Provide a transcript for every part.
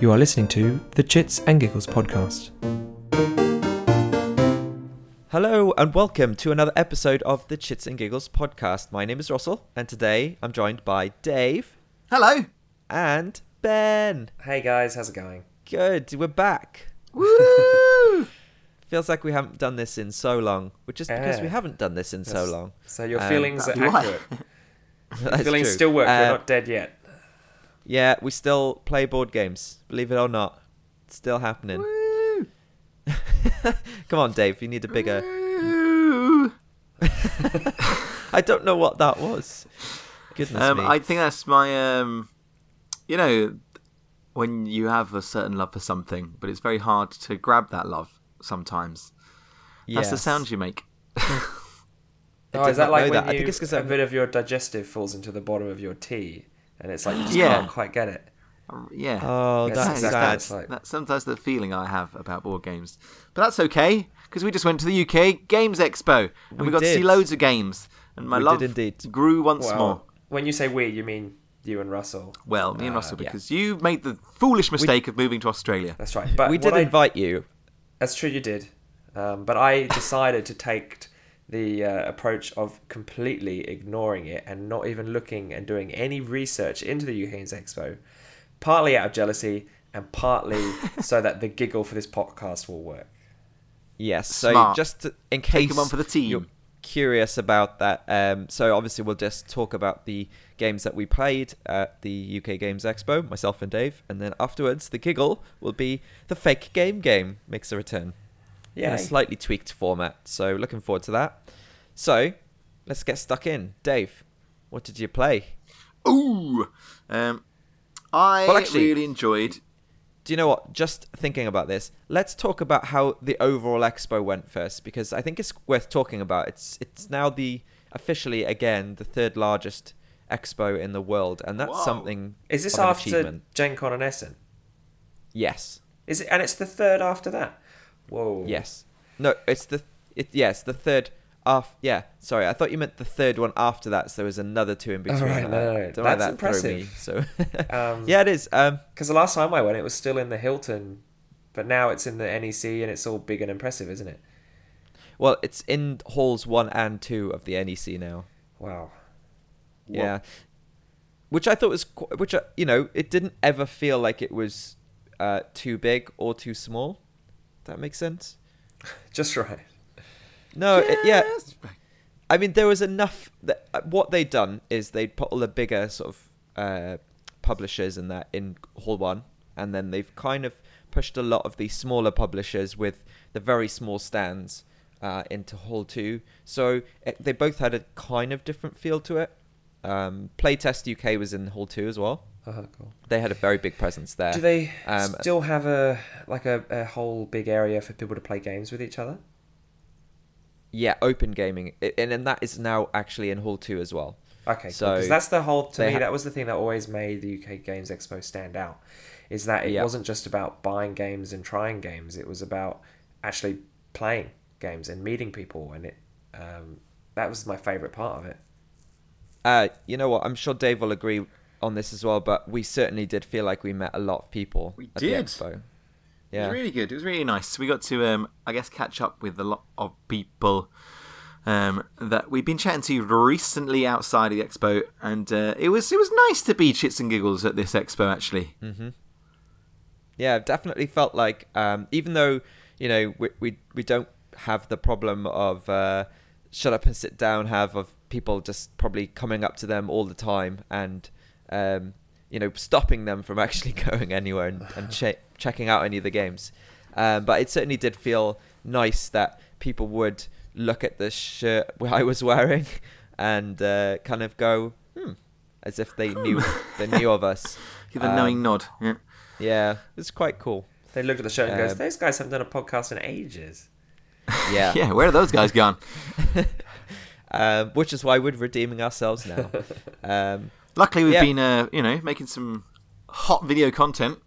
You are listening to the Chits and Giggles podcast. Hello and welcome to another episode of the Chits and Giggles podcast. My name is Russell, and today I'm joined by Dave Hello. and Ben. Hey guys, how's it going? Good, we're back. Woo! Feels like we haven't done this in so long, which is because Yeah. we haven't done this in so long. So your Um, feelings are that'd accurate. That's feelings true. still work. Uh, We're not dead yet. Yeah, we still play board games, believe it or not. It's still happening. Woo! Come on, Dave, you need a bigger. I don't know what that was. Goodness Um, me. I think that's my um, you know, when you have a certain love for something, but it's very hard to grab that love sometimes. That's the sound you make. Oh, is that like when that. I you, think it's 'cause a I'm- bit of your digestive falls into the bottom of your tea, and it's like you just Yeah. can't quite get it. Yeah. Oh, Yes, that's exactly. sad. It's like- That's sometimes the feeling I have about board games. But that's okay, because we just went to the UK Games Expo, and we, We got to see loads of games, and my We love did indeed. grew once Well, more. when you say we, you mean you and Russell. Well, me and Uh, Russell, yeah. because you made the foolish mistake of moving to Australia. That's right. But we did I- invite you. That's true, you did. Um, but I decided to take the uh, approach of completely ignoring it and not even looking and doing any research into the UK Games Expo, partly out of jealousy and partly so that the giggle for this podcast will work. Yes. So Smart. just to- in case him on for the team. you're curious about that, um, so obviously we'll just talk about the games that we played at the UK Games Expo, myself and Dave, and then afterwards the giggle will be the fake game game makes a return in Yeah. a slightly tweaked format. So looking forward to that. So let's get stuck in. Dave, what did you play? Ooh, um, I Well, actually- really enjoyed. Do you know what? Just thinking about this, let's talk about how the overall expo went first, because I think it's worth talking about. It's it's now the officially again the third largest expo in the world, and that's Whoa. something. Is this of an after achievement. Gen Con and Essen? Yes. Is it? And it's the third after that. Whoa. Yes. No, it's the it. Yes, the third. Off. Yeah. Sorry, I thought you meant the third one after that. So there was another two in between. right, no, no. Don't That's that impressive. me. So. Um, yeah, it is. Um. Because the last time I went, it was still in the Hilton, but now it's in the NEC and it's all big and impressive, isn't it? Well, it's in halls one and two of the NEC now. Wow. Yeah, which I thought was, qu- which uh, you know, it didn't ever feel like it was uh, too big or too small. That makes sense. Just right. No, it, yeah. Yes. I mean, there was enough. That, uh, what they'd done is they'd put all the bigger sort of uh, publishers and that in Hall One, and then they've kind of pushed a lot of the smaller publishers with the very small stands uh, into Hall Two. So it, they both had a kind of different feel to it. Um, Playtest UK was in Hall Two as well. Uh-huh, cool. They had a very big presence there. Do they Um, still have a like a, a whole big area for people to play games with each other? Yeah, open gaming, and then that is now actually in Hall Two as well. Okay, So, because that's the whole. To me, ha- that was the thing that always made the UK Games Expo stand out, is that it Yeah. wasn't just about buying games and trying games. It was about actually playing games and meeting people, and it. Um, that was my favorite part of it. Uh, you know what? I'm sure Dave will agree on this as well, but we certainly did feel like we met a lot of people We at did. the expo. It was really good. It was really nice. We got to, um, I guess, catch up with a lot of people um, that we've been chatting to recently outside of the expo, and uh, it was it was nice to be chits and giggles at this expo. Actually, Mm-hmm. Yeah, it definitely felt like, um, even though you know we we we don't have the problem of uh, shut up and sit down, have of people just probably coming up to them all the time and um, you know stopping them from actually going anywhere and, and che- checking out any of the games. Um, but it certainly did feel nice that people would look at the shirt I was wearing and uh, kind of go, hmm, as if they knew they knew of us. give a Um, knowing nod. Yeah. Yeah, it's quite cool. They looked at the shirt and goes, Um, "Those guys haven't done a podcast in ages." Yeah. yeah, where are those guys gone? um, which is why we're redeeming ourselves now. um, Luckily, we've Yeah. been, uh, you know, making some hot video content.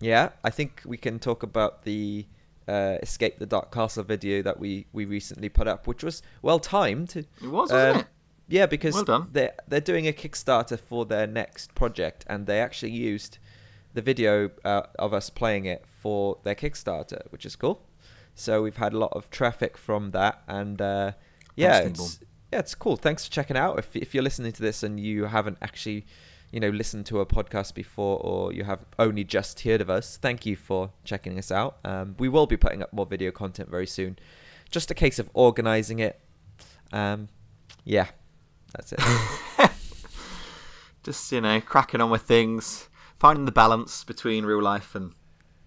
yeah, I think we can talk about the uh, Escape the Dark Castle video that we, we recently put up, which was well timed. It was, wasn't Um, it? Yeah, because Well they're they're doing a Kickstarter for their next project, and they actually used the video uh, of us playing it for their Kickstarter, which is cool. So we've had a lot of traffic from that, and uh, yeah, it's, yeah, it's cool. Thanks for checking out. If if you're listening to this and you haven't actually, you know, listened to a podcast before, or you have only just heard of us, thank you for checking us out. Um, we will be putting up more video content very soon. Just a case of organizing it. Um, yeah, that's it. Just you know, cracking on with things, finding the balance between real life and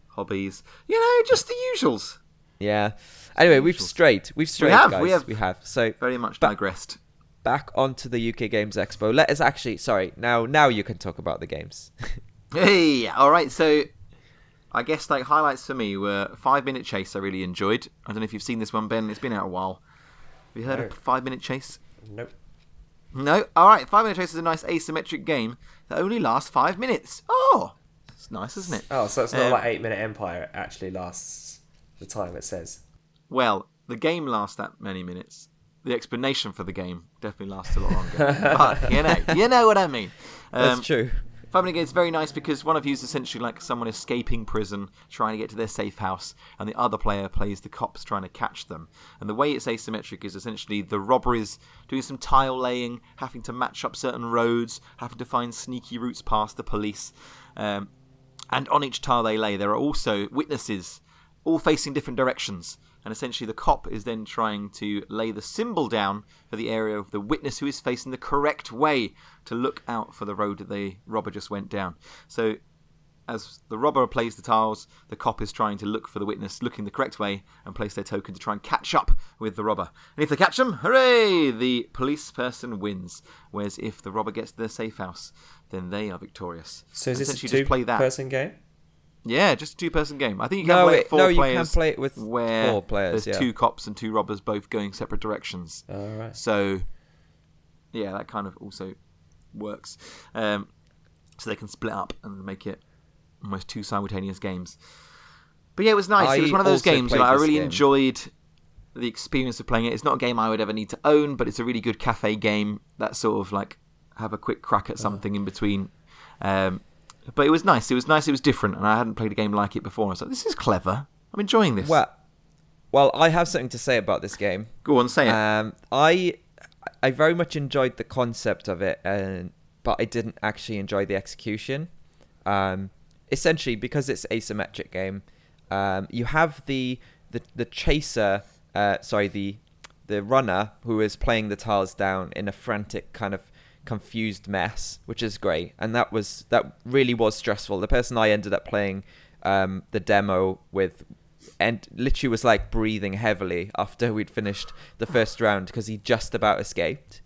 hobbies. You know, just the usuals. Yeah. Anyway, we've Usual. strayed. We've strayed, we have, guys. we have. We have. So Very much But- digressed. back onto the UK Games Expo. Let us actually. Sorry. Now, now you can talk about the games. Hey, all right. So, I guess like highlights for me were Five Minute Chase. I really enjoyed. I don't know if you've seen this one, Ben. It's been out a while. Have you heard No. of Five Minute Chase? Nope. No. All right. Five Minute Chase is a nice asymmetric game that only lasts five minutes. Oh, it's nice, isn't it? Oh, so it's not Um, like Eight Minute Empire. It actually lasts the time it says. Well, the game lasts that many minutes. The explanation for the game definitely lasts a lot longer. but you know, you know what I mean. That's Um, true. Five Minute Game is very nice because one of you is essentially like someone escaping prison, trying to get to their safe house, and the other player plays the cops trying to catch them. And the way it's asymmetric is essentially the robber is doing some tile laying, having to match up certain roads, having to find sneaky routes past the police. Um, and on each tile they lay, there are also witnesses, all facing different directions. And essentially, the cop is then trying to lay the symbol down for the area of the witness who is facing the correct way to look out for the road that the robber just went down. So, as the robber plays the tiles, the cop is trying to look for the witness looking the correct way and place their token to try and catch up with the robber. And if they catch them, hooray! The police person wins. Whereas if the robber gets to their safe house, then they are victorious. So is this a two-person game? Yeah, just a two-person game. I think you can No, play it it- four no, you can players. play it with where four players, There's yeah. two cops and two robbers both going separate directions. All right. So, yeah, that kind of also works. Um, so they can split up and make it almost two simultaneous games. But yeah, it was nice. it was one of those games. Like, I really game. enjoyed the experience of playing it. It's not a game I would ever need to own, but it's a really good cafe game that sort of like have a quick crack at something in between. Um, but it was nice. It was nice. It was different, and I hadn't played a game like it before. I was like, "This is clever. I'm enjoying this." Well, well, I have something to say about this game. go on, say it. Um, I I very much enjoyed the concept of it, and but I didn't actually enjoy the execution. Um, essentially, because it's asymmetric game, um, you have the the the chaser, uh, sorry, the the runner who is playing the tiles down in a frantic kind of confused mess, which is great, and that was that really was stressful. The person I ended up playing um, the demo with and literally was like breathing heavily after we'd finished the first round because he just about escaped.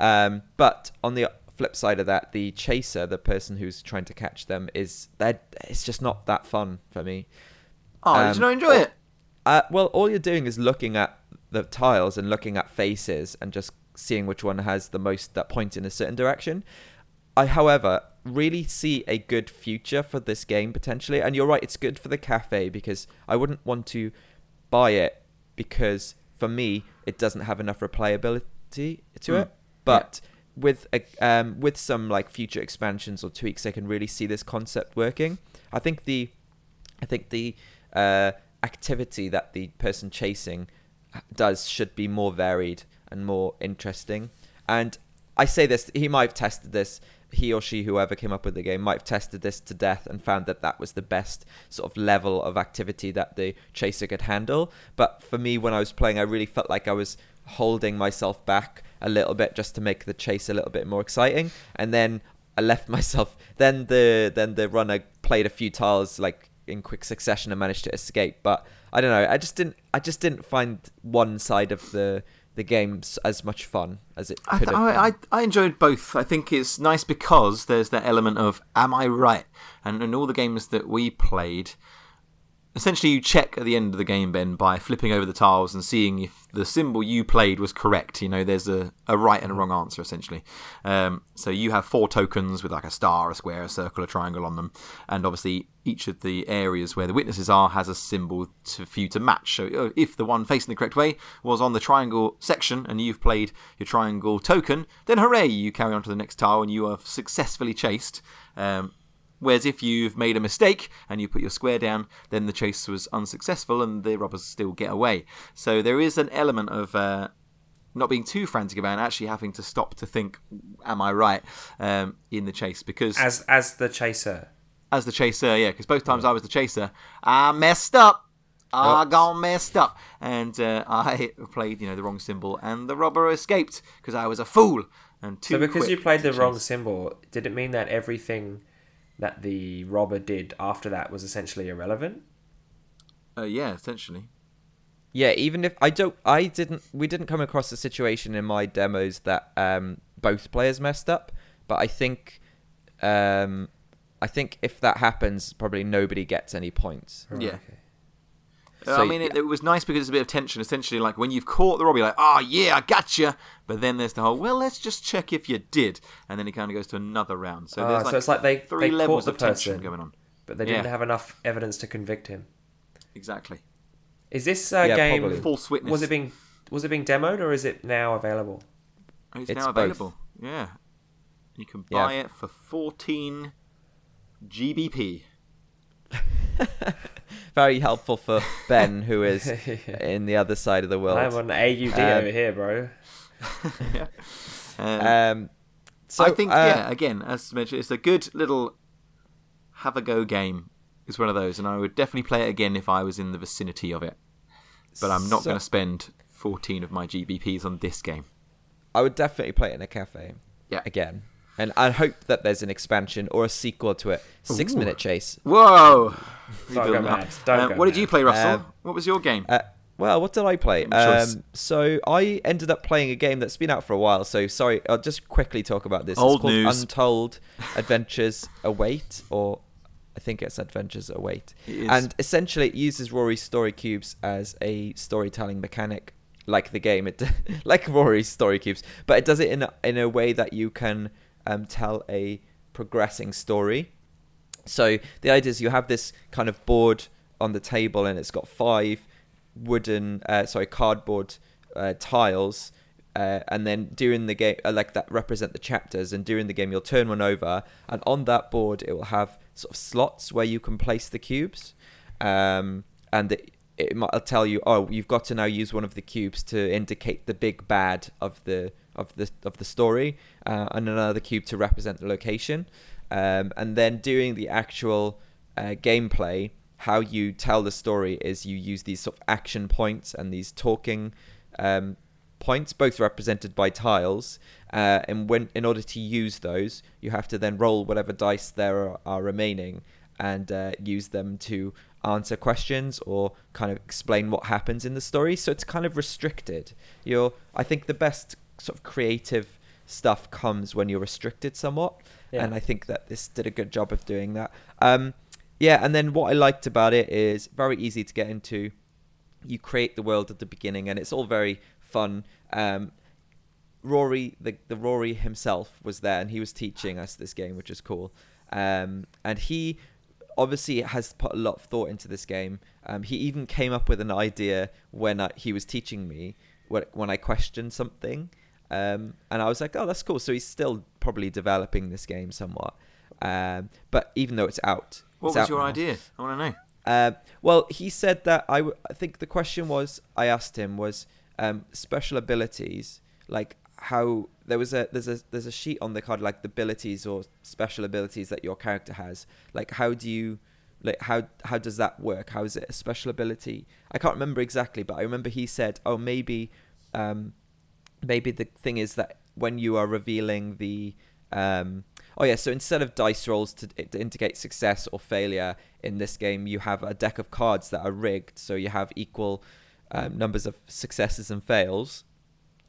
Um, but on the flip side of that, the chaser, the person who's trying to catch them, is that it's just not that fun for me. oh, did um, you not enjoy it? Uh, well, all you're doing is looking at the tiles and looking at faces and just seeing which one has the most that point in a certain direction. I, however, really see a good future for this game potentially. And you're right, it's good for the cafe because I wouldn't want to buy it because for me it doesn't have enough replayability to Mm. it. But with a, um, with some like future expansions or tweaks, I can really see this concept working. I think the I think the uh, activity that the person chasing does should be more varied and more interesting. And I say this, he might have tested this, he or she, whoever came up with the game, might have tested this to death and found that that was the best sort of level of activity that the chaser could handle. But for me, when I was playing, I really felt like I was holding myself back a little bit just to make the chase a little bit more exciting. And then I left myself. Then the then the runner played a few tiles like in quick succession and managed to escape. But I don't know. I just didn't. I just didn't find one side of the the game's as much fun as it I, could th- have. I, been. I I enjoyed both. I think it's nice because there's that element of am I right? And in all the games that we played, essentially you check at the end of the game, Ben, by flipping over the tiles and seeing if the symbol you played was correct. You know, there's a, a right and a wrong answer essentially. Um, so you have four tokens with like a star, a square, a circle, a triangle on them, and obviously each of the areas where the witnesses are has a symbol to, for you to match. So uh, if the one facing the correct way was on the triangle section and you've played your triangle token, then hooray, you carry on to the next tile and you are successfully chased. Um, Whereas if you've made a mistake and you put your square down, then the chase was unsuccessful and the robbers still get away. So there is an element of uh, not being too frantic about it, actually having to stop to think, "Am I right?" Um, in the chase because As as the chaser. as the chaser, yeah, because both times I was the chaser, I messed up. I Oops. got messed up, and uh, I played, you know, the wrong symbol, and the robber escaped because I was a fool and too. So because you played the to wrong symbol, did it mean that everything that the robber did after that was essentially irrelevant? Uh, yeah, essentially. Yeah, even if I don't, I didn't. We didn't come across a situation in my demos that um, both players messed up. But I think, um, I think if that happens, probably nobody gets any points. Right, Yeah. okay. Uh, So, I mean, it, it was nice because it's a bit of tension. Essentially, like when you've caught the robber, you're like, "Oh yeah, I gotcha." But then there's the whole, "Well, let's just check if you did," and then it kind of goes to another round. So Ah, there's so like, it's like they- three they levels caught of the tension person. going on. But they didn't Yeah. have enough evidence to convict him. Exactly. Is this uh, Yeah, game probably. False witness. was it being was it being demoed or is it now available? It's, It's now both. available. Yeah, you can Yeah. buy it for 14 GBP. Very helpful for Ben, who is in the other side of the world. I'm on AUD Um, over here, bro. yeah. Um, Um, so I think, uh, yeah, again, as mentioned, it's a good little have a go game. It's one of those, and I would definitely play it again if I was in the vicinity of it. But I'm not So- going to spend 14 of my GBPs on this game. I would definitely play it in a cafe. Yeah. Again. And I hope that there's an expansion or a sequel to it. Six Ooh. minute chase. Whoa! Don't go mad. Don't Um, go what did you play, Russell? Um, what was your game? Uh, well, what did I play? Give me a choice. Um, so I ended up playing a game that's been out for a while. So sorry, I'll just quickly talk about this. Old it's called news. Untold Adventures Await, or I think it's Adventures Await. It is. And essentially, it uses Rory's story cubes as a storytelling mechanic, like the game. It like Rory's story cubes, but it does it in a, in a way that you can um, tell a progressing story. So the idea is you have this kind of board on the table, and it's got five wooden, uh, sorry, cardboard uh, tiles. Uh, and then during the game, uh, like that represent the chapters. And during the game, you'll turn one over, and on that board, it will have sort of slots where you can place the cubes. Um, and it, it might tell you, oh, you've got to now use one of the cubes to indicate the big bad of the of the of the story, uh, and another cube to represent the location. Um, and then doing the actual uh, gameplay, how you tell the story is you use these sort of action points and these talking um, points, both represented by tiles. Uh, and when in order to use those, you have to then roll whatever dice there are, are remaining and uh, use them to answer questions or kind of explain what happens in the story. So it's kind of restricted. You're, I think, the best sort of creative stuff comes when you're restricted somewhat, Yeah. and I think that this did a good job of doing that. Um, yeah, and then what I liked about it is very easy to get into. You create the world at the beginning, and it's all very fun. Um, Rory, the, the Rory himself was there, and he was teaching us this game, which is cool. Um, and he obviously has put a lot of thought into this game. Um, he even came up with an idea when I, he was teaching me when, when I questioned something. Um, and I was like, oh, that's cool. So he's still probably developing this game somewhat. Um, but even though it's out, what it's was out your now. idea? I want to know. Uh, well, he said that I, w- I think the question was I asked him was um, special abilities like how there was a there's a there's a sheet on the card like the abilities or special abilities that your character has like how do you like how how does that work how is it a special ability I can't remember exactly but I remember he said oh maybe um, maybe the thing is that when you are revealing the um, oh yeah so instead of dice rolls to, to indicate success or failure in this game you have a deck of cards that are rigged. So you have equal um, numbers of successes and fails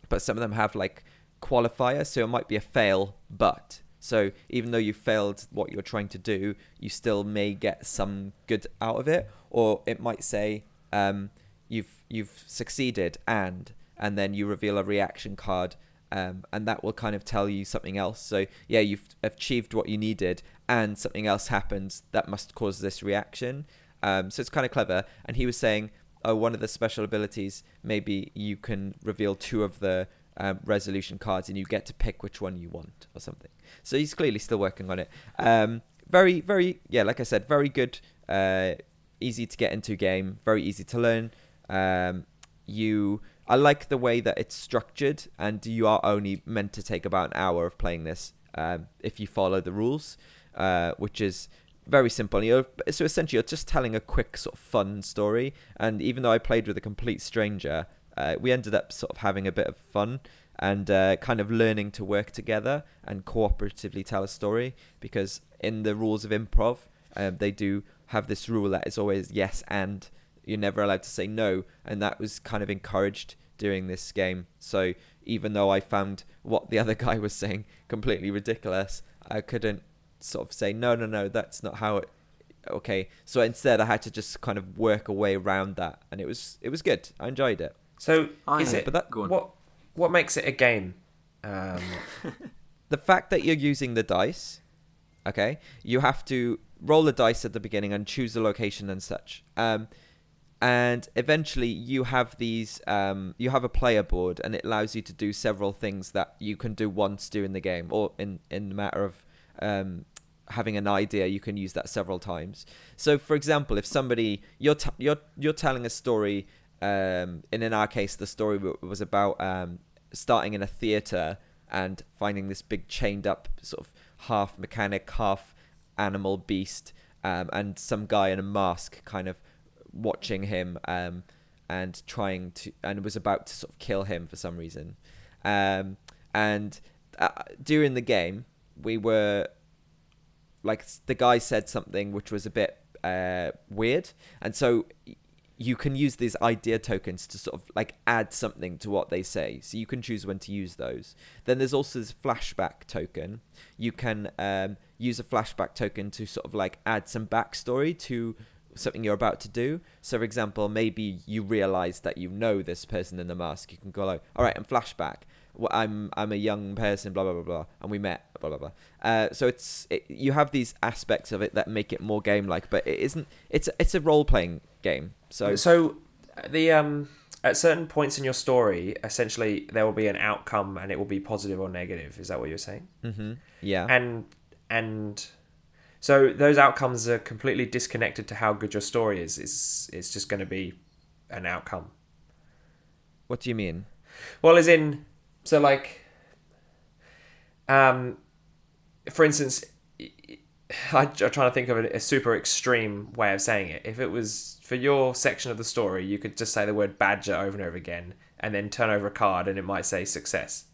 but some of them have like qualifier so it might be a fail but. So even though you failed what you're trying to do you still may get some good out of it. Or it might say um, you've you've succeeded and and then you reveal a reaction card um, and that will kind of tell you something else. So yeah you've achieved what you needed and something else happens that must cause this reaction. Um, so it's kind of clever. And he was saying oh one of the special abilities maybe you can reveal two of the um, resolution cards and you get to pick which one you want or something. So he's clearly still working on it. Um, very, very, yeah, like I said, very good, uh, easy to get into game, very easy to learn. Um, you, I like the way that it's structured, and you are only meant to take about an hour of playing this um, if you follow the rules, uh, which is very simple. You're, so essentially, you're just telling a quick sort of fun story. And even though I played with a complete stranger, uh, we ended up sort of having a bit of fun and uh, kind of learning to work together and cooperatively tell a story. Because in the rules of improv, um, they do have this rule that is always yes and you're never allowed to say no, and that was kind of encouraged during this game. So even though I found what the other guy was saying completely ridiculous, I couldn't sort of say no, no, no, that's not how it. Okay, so instead I had to just kind of work a way around that, and it was it was good. I enjoyed it. So I is know, it but that- go on. what what makes it a game? Um, the fact that you're using the dice, okay, you have to roll the dice at the beginning and choose the location and such. Um, and eventually you have these, um, you have a player board, and it allows you to do several things that you can do once during the game, or in in the matter of um, having an idea, you can use that several times. So, for example, if somebody you're t- you're you're telling a story, um, and in our case, the story was about um, starting in a theater and finding this big chained up sort of half mechanic, half animal beast, um, and some guy in a mask kind of watching him um, and trying to and was about to sort of kill him for some reason. Um, and uh, during the game, we were like the guy said something which was a bit uh, weird, and so you can use these idea tokens to sort of like add something to what they say. So you can choose when to use those. Then there's also this flashback token. You can um, use a flashback token to sort of like add some backstory to something you're about to do. So, for example, maybe you realize that you know this person in the mask. You can go like, "All right, I'm flashback. Well, I'm I'm a young person, blah blah blah blah, and we met, blah blah blah." Uh, so it's it, you have these aspects of it that make it more game-like, but it isn't. It's it's a role-playing game. So so the um at certain points in your story, essentially there will be an outcome, and it will be positive or negative. Is that what you're saying? Mm-hmm. yeah, And and so those outcomes are completely disconnected to how good your story is. It's it's just going to be an outcome. what do you mean? Well, as in, so like, um, for instance, I, I'm trying to think of a, a super extreme way of saying it. If it was for your section of the story, you could just say the word badger over and over again, and then turn over a card, and it might say success.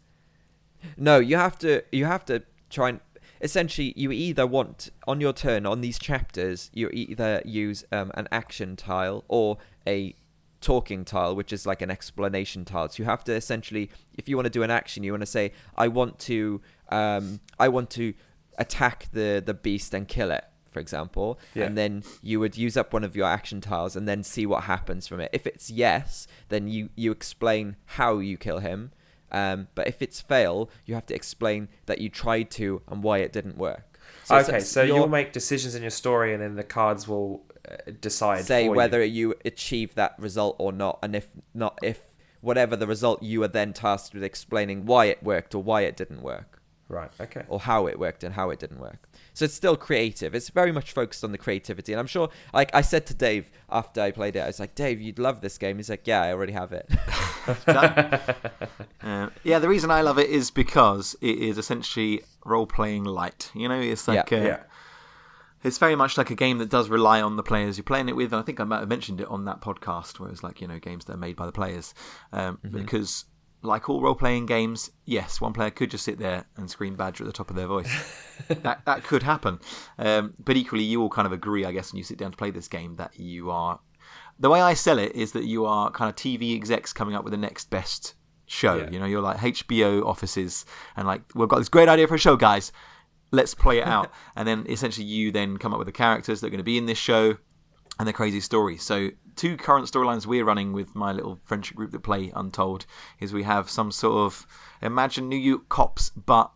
No, you have to you have to try and essentially you either want on your turn on these chapters you either use um, an action tile or a talking tile which is like an explanation tile. So you have to essentially if you want to do an action you want to say i want to um, i want to attack the the beast and kill it for example. Yeah. and then you would use up one of your action tiles and then see what happens from it. If it's yes then you you explain how you kill him um, but if it's fail, you have to explain that you tried to and why it didn't work. okay, so you'll make decisions in your story, and then the cards will uh, decide say for you. whether you. achieve that result or not, and if not, if whatever the result, you are then tasked with explaining why it worked or why it didn't work, Right. Okay. or how it worked and how it didn't work. So it's still creative. It's very much focused on the creativity, and I'm sure. Like I said to Dave after I played it, I was like, "Dave, you'd love this game." He's like, "Yeah, I already have it." Uh, yeah, the reason I love it is because it is essentially role playing light. You know, it's like Yeah. uh, yeah. it's very much like a game that does rely on the players you're playing it with. And I think I might have mentioned it on that podcast where it's like you know games that are made by the players, um, because like all role playing games, yes, one player could just sit there and scream badger at the top of their voice. that that could happen, um, but equally, you all kind of agree, I guess, when you sit down to play this game that you are. The way I sell it is that you are kind of TV execs coming up with the next best show. Yeah. You know, you're like HBO offices, and like we've got this great idea for a show, guys. Let's play it out, and then essentially you then come up with the characters that are going to be in this show and the crazy story. So, two current storylines we're running with my little friendship group that play Untold is we have some sort of imagine New York cops, but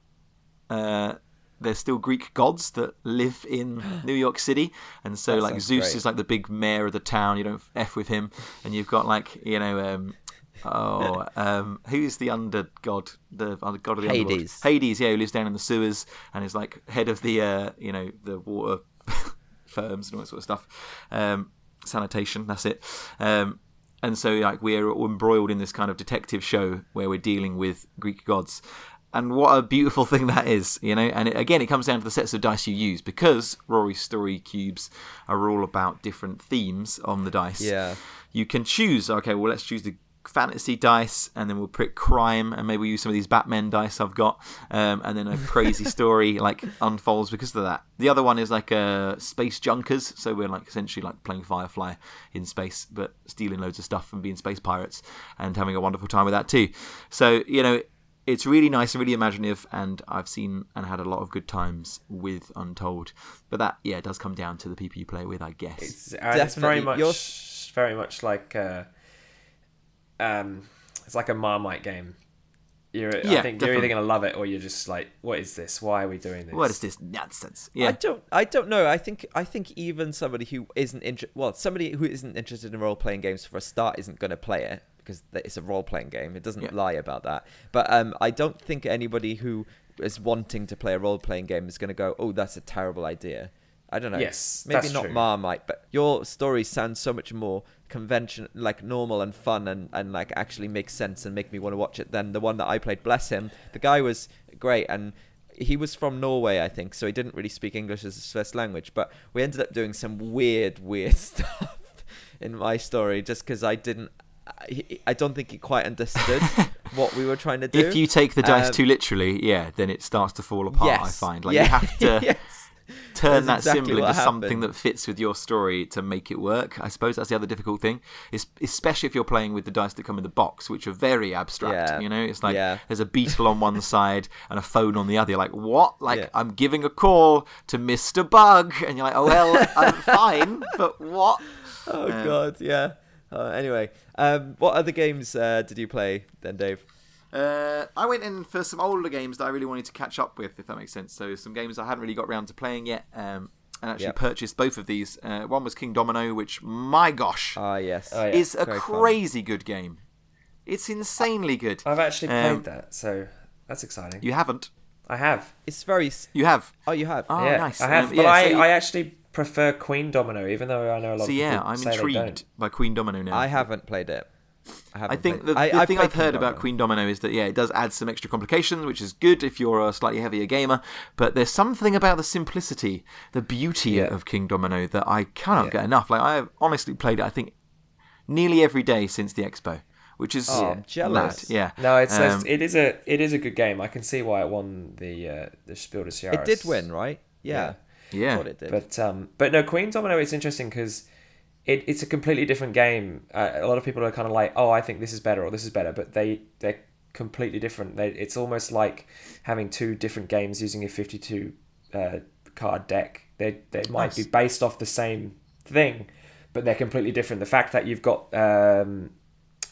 uh, there's still Greek gods that live in New York City, and so That like Zeus great. is like the big mayor of the town. You don't f with him, and you've got like you know. Um, Oh, um, who's the under god? The under god of the underworld? Hades. Hades, yeah, who lives down in the sewers and is like head of the, uh, you know, the water firms and all that sort of stuff. Um, sanitation, that's it. Um, and so, like, we're embroiled in this kind of detective show where we're dealing with Greek gods. And what a beautiful thing that is, you know. And it, again, it comes down to the sets of dice you use because Rory's story cubes are all about different themes on the dice Yeah. you can choose okay well let's choose the fantasy dice and then we'll pick crime and maybe we'll use some of these batman dice i've got um, and then a crazy story like unfolds because of that. The other one is like uh, space junkers. So we're like essentially like playing firefly in space but stealing loads of stuff and being space pirates and having a wonderful time with that too. So you know it's really nice and really imaginative and i've seen and had a lot of good times with untold. But that yeah does come down to the people you play with i guess. It's, uh, it's very much, You're- very much like, uh, um, it's like a Marmite game. You're, I Yeah, think you're either gonna love it or you're just like, what is this? Why are we doing this? what is this nonsense Yeah, I don't. I don't know. I think. I think even somebody who isn't inter- well, somebody who isn't interested in role playing games for a start isn't going to play it because it's a role playing game. It doesn't Yeah. lie about that. But um, I don't think anybody who is wanting to play a role playing game is going to go, "Oh, that's a terrible idea." I don't know. Yes, maybe that's not true. Marmite, but your story sounds so much more convention, like normal and fun, and and like actually makes sense and make me want to watch it than the one that I played. Bless him, the guy was great and. He was from Norway, I think, so he didn't really speak English as his first language. But we ended up doing some weird, weird stuff in my story, just because I didn't. I, I don't think he quite understood what we were trying to do. If you take the dice Um, too literally, yeah, then it starts to fall apart. I find like yeah, you have to yes. turn that exactly symbol into something that fits with your story to make it work. I suppose that's the other difficult thing, is especially if you're playing with the dice that come in the box, which are very abstract. Yeah, You know, it's like yeah. there's a beetle on one side and a phone on the other. You're like, what? Like Yeah. I'm giving a call to Mister Bug, and you're like, oh well, I'm fine, but what? Oh Um, god, yeah. Uh, anyway, um, what other games uh, did you play then, Dave? Uh, I went in for some older games that I really wanted to catch up with, if that makes sense. So some games I hadn't really got around to playing yet, um, and actually Yep. purchased both of these. Uh, one was Kingdomino, which my gosh Ah, yes. Oh, yeah. is a very fun. crazy good game. It's insanely good. I've actually played Um, that, so that's exciting. You haven't. I have. It's very. You have. Oh, you have. Oh, yeah, nice. I have, Um, but yeah, I, so you- I actually prefer Queendomino, even though I know a lot So of yeah, I'm say intrigued by Queendomino now. I haven't played it. I I think the, I- the I thing played I've heard King about Queendomino is that yeah, it does add some extra complications, which is good if you're a slightly heavier gamer. But there's something about the simplicity, the beauty Yeah. of Kingdomino that I cannot Yeah. get enough. Like I have honestly played it, I think, nearly every day since the expo, which is Oh, I'm mad. jealous. Yeah, No, it's Um, it is a it is a good game. I can see why it won the uh, the Spiel des Jahres. It did win, right? Yeah. Yeah. I thought it did. But um, but no, Queen Domino is interesting because it, it's a completely different game. Uh, a lot of people are kind of like, oh, I think this is better or this is better, but they they're completely different. They, it's almost like having two different games using a fifty-two uh, card deck. They they might Nice. be based off the same thing, but they're completely different. The fact that you've got um,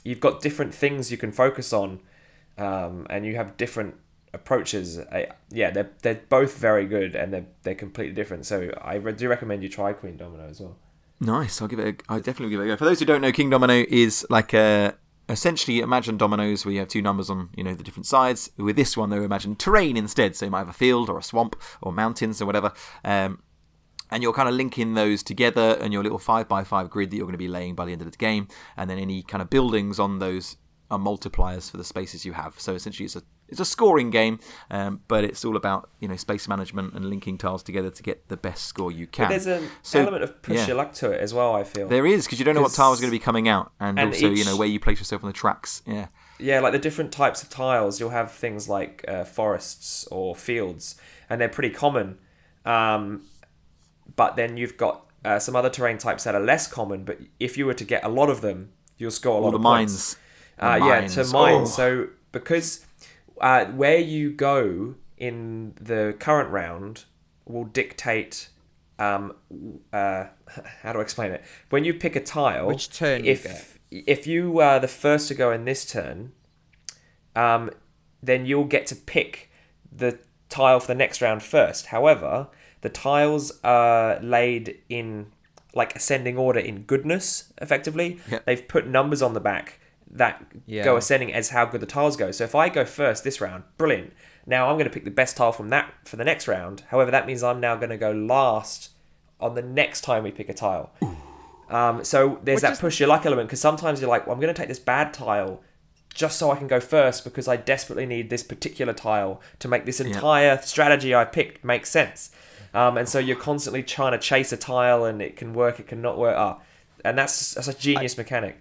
you've got different things you can focus on, um, and you have different approaches. I, yeah, they're they're both very good, and they're they're completely different. So I re- do recommend you try Queendomino as well. Nice. I'll give it. A, I'll definitely give it a go. For those who don't know, Kingdomino is like a essentially imagine dominoes where you have two numbers on you know the different sides. With this one, though, imagine terrain instead. So you might have a field or a swamp or mountains or whatever. Um, and you're kind of linking those together and your little five by five grid that you're going to be laying by the end of the game, and then any kind of buildings on those are multipliers for the spaces you have. So essentially, it's a it's a scoring game, um, but it's all about you know space management and linking tiles together to get the best score you can. But there's an So, element of push yeah. your luck to it as well. I feel There is because you don't know what tile is going to be coming out, and, and also you know where you place yourself on the tracks. Yeah, Yeah, like the different types of tiles, you'll have things like uh, forests or fields, and they're pretty common. Um, but then you've got uh, some other terrain types that are less common. But if you were to get a lot of them, you'll score a lot all of mines. Uh, yeah, to mines. mines. Oh. So because uh, where you go in the current round will dictate. Um, uh, how do I explain it? When you pick a tile, Which turn you if get. if you are the first to go in this turn, um, then you'll get to pick the tile for the next round first. However, the tiles are laid in like ascending order in goodness, effectively. Yep. They've put numbers on the back that Yeah. go ascending as how good the tiles go. So if I go first this round, brilliant. Now I'm going to pick the best tile from that for the next round. However, that means I'm now going to go last on the next time we pick a tile. Um, so there's Which that is- push your luck element because sometimes you're like, well, I'm going to take this bad tile just so I can go first because I desperately need this particular tile to make this entire strategy I picked make sense. Um, and so you're constantly trying to chase a tile and it can work, it can not work. Ah, and that's that's a genius mechanic.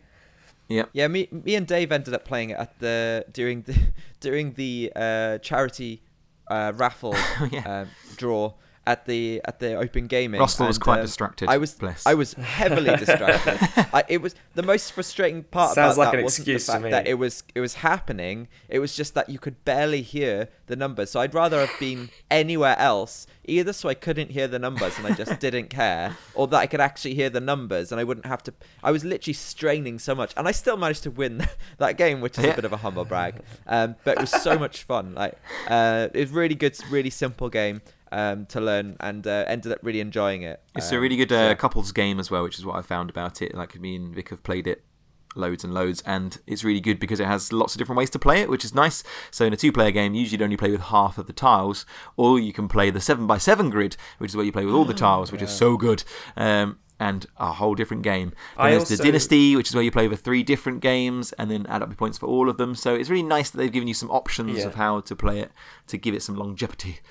Yep. Yeah, me, me and Dave ended up playing it at the during the during the uh, charity uh, raffle yeah. um, draw at the at the open gaming. Russell was quite um, distracted, I was bless. I was heavily distracted. I, it was the most frustrating part Sounds about like that an wasn't excuse to fact that it was it was happening. It was just that you could barely hear the numbers. So I'd rather have been anywhere else, either so I couldn't hear the numbers and I just didn't care, or that I could actually hear the numbers and I wouldn't have to. I was literally straining so much, and I still managed to win that game, which is Yeah. a bit of a humble brag. Um, but it was so much fun. Like uh, it was really good, really simple game um, to learn, and uh, ended up really enjoying it. It's a Um, really good uh, yeah. couples game as well, which is what I found about it. Like me and Vic have played it loads and loads, and it's really good because it has lots of different ways to play it, which is nice. So in a two-player game, usually you'd only play with half of the tiles, or you can play the seven by seven grid, which is where you play with all the tiles, which is so good. Um, and a whole different game. Then there's the Dynasty, which is where you play with three different games and then add up your points for all of them. So it's really nice that they've given you some options Yeah. of how to play it to give it some longevity.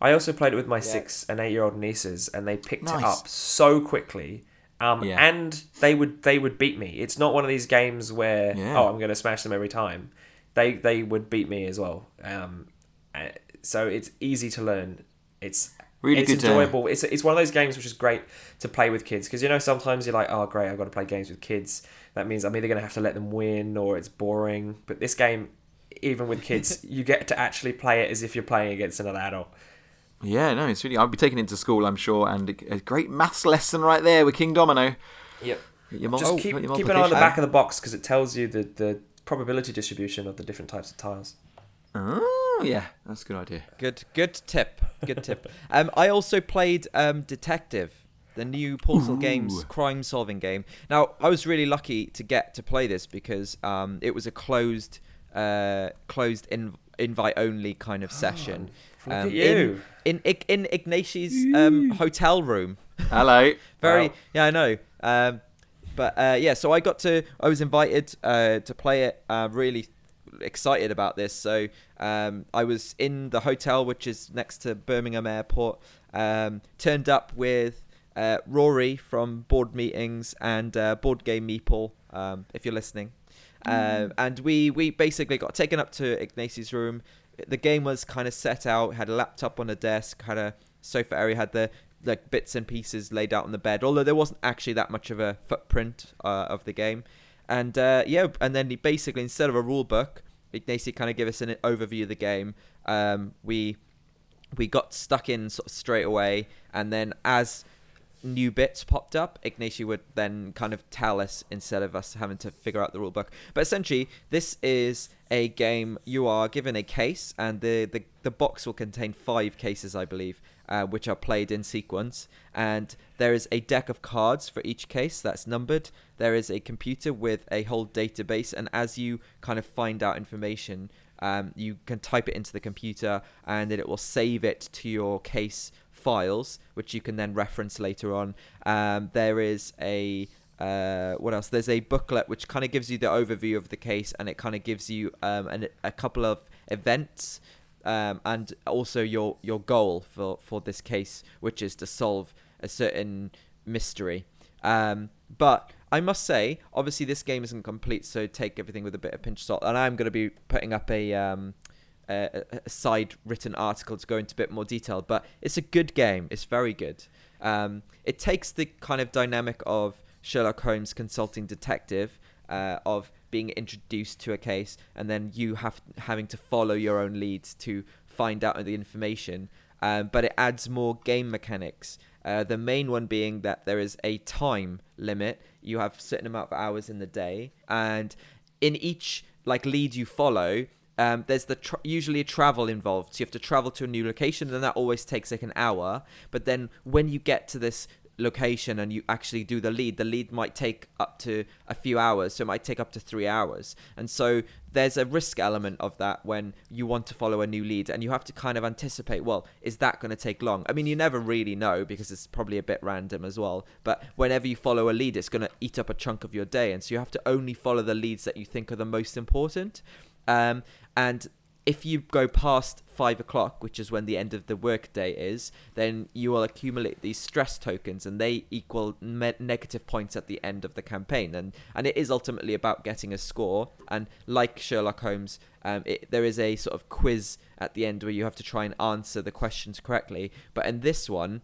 I also played it with my six and eight year old nieces, and they picked it up so quickly. Um, Yeah. and they would they would beat me. It's not one of these games where Yeah. oh I'm going to smash them every time. They they would beat me as well. Um, uh, so it's easy to learn. It's Really it's good, enjoyable. It's it's one of those games which is great to play with kids because you know sometimes you're like oh great I've got to play games with kids. That means I'm either going to have to let them win or it's boring. But this game, even with kids, you get to actually play it as if you're playing against another adult. Yeah, no, it's really. I'll be taking it to school, I'm sure, and a, a great maths lesson right there with Kingdomino. Yep. Your mul- Just oh, keep, got your keep an eye on the back of the box because it tells you the, the probability distribution of the different types of tiles. Oh, yeah, that's a good idea. Good, good tip. Good tip. Um, I also played um, Detective, the new Portal Games crime-solving game. Now, I was really lucky to get to play this because um, it was a closed, uh, closed in, invite-only kind of session. look um, at you. in in, in Ignacy's um, hotel room. Hello. Very Wow. yeah, I know. Um, but uh, yeah, so I got to I was invited uh, to play it. Uh, really excited about this. So um, I was in the hotel, which is next to Birmingham Airport. Um, turned up with uh, Rory from Board Meetings and uh, Board Game Meeple. Um, if you're listening. Um, and we, we basically got taken up to Ignacy's room. The game was kind of set out, had a laptop on a desk, had a sofa area, had the like bits and pieces laid out on the bed. Although there wasn't actually that much of a footprint uh, of the game, and uh, yeah, and then he basically instead of a rule book, Ignacy kind of gave us an overview of the game. Um, we we got stuck in sort of straight away, and then as new bits popped up, Ignacy would then kind of tell us instead of us having to figure out the rule book. But essentially, this is a game you are given a case, and the the, the box will contain five cases, I believe, uh, which are played in sequence. And there is a deck of cards for each case that's numbered. There is a computer with a whole database, and as you kind of find out information, um, you can type it into the computer, and then it will save it to your case files, which you can then reference later on. Um, there is a uh, what else? There's a booklet which kind of gives you the overview of the case, and it kind of gives you um, an, a couple of events, um, and also your your goal for for this case, which is to solve a certain mystery. Um, but I must say, obviously, this game isn't complete, so take everything with a bit of pinch of salt. And I'm going to be putting up a um, a, side written article to go into a bit more detail. But it's a good game. It's very good. Um, it takes the kind of dynamic of Sherlock Holmes consulting detective, uh, of being introduced to a case, and then you have having to follow your own leads to find out the information. Um, but it adds more game mechanics. Uh, the main one being that there is a time limit. You have certain amount of hours in the day, and in each like lead you follow, um, there's the tr- usually a travel involved. So you have to travel to a new location, and that always takes like an hour. But then when you get to this location and you actually do the lead, the lead might take up to a few hours. So it might take up to three hours. And so there's a risk element of that when you want to follow a new lead and you have to kind of anticipate, well, is that going to take long? I mean, you never really know because it's probably a bit random as well. But whenever you follow a lead, it's going to eat up a chunk of your day. And so you have to only follow the leads that you think are the most important. Um, and if you go past five o'clock, which is when the end of the workday is, then you will accumulate these stress tokens, and they equal me- negative points at the end of the campaign. And and it is ultimately about getting a score. And like Sherlock Holmes, um, it, there is a sort of quiz at the end where you have to try and answer the questions correctly. But in this one,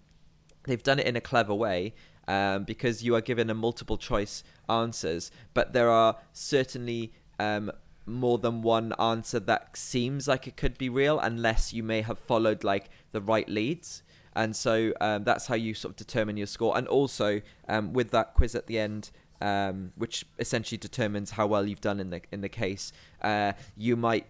they've done it in a clever way. Um, because you are given a multiple choice answers, but there are certainly um, more than one answer that seems like it could be real unless you may have followed like the right leads. And so um, that's how you sort of determine your score. And also um, with that quiz at the end um, which essentially determines how well you've done in the in the case uh, you might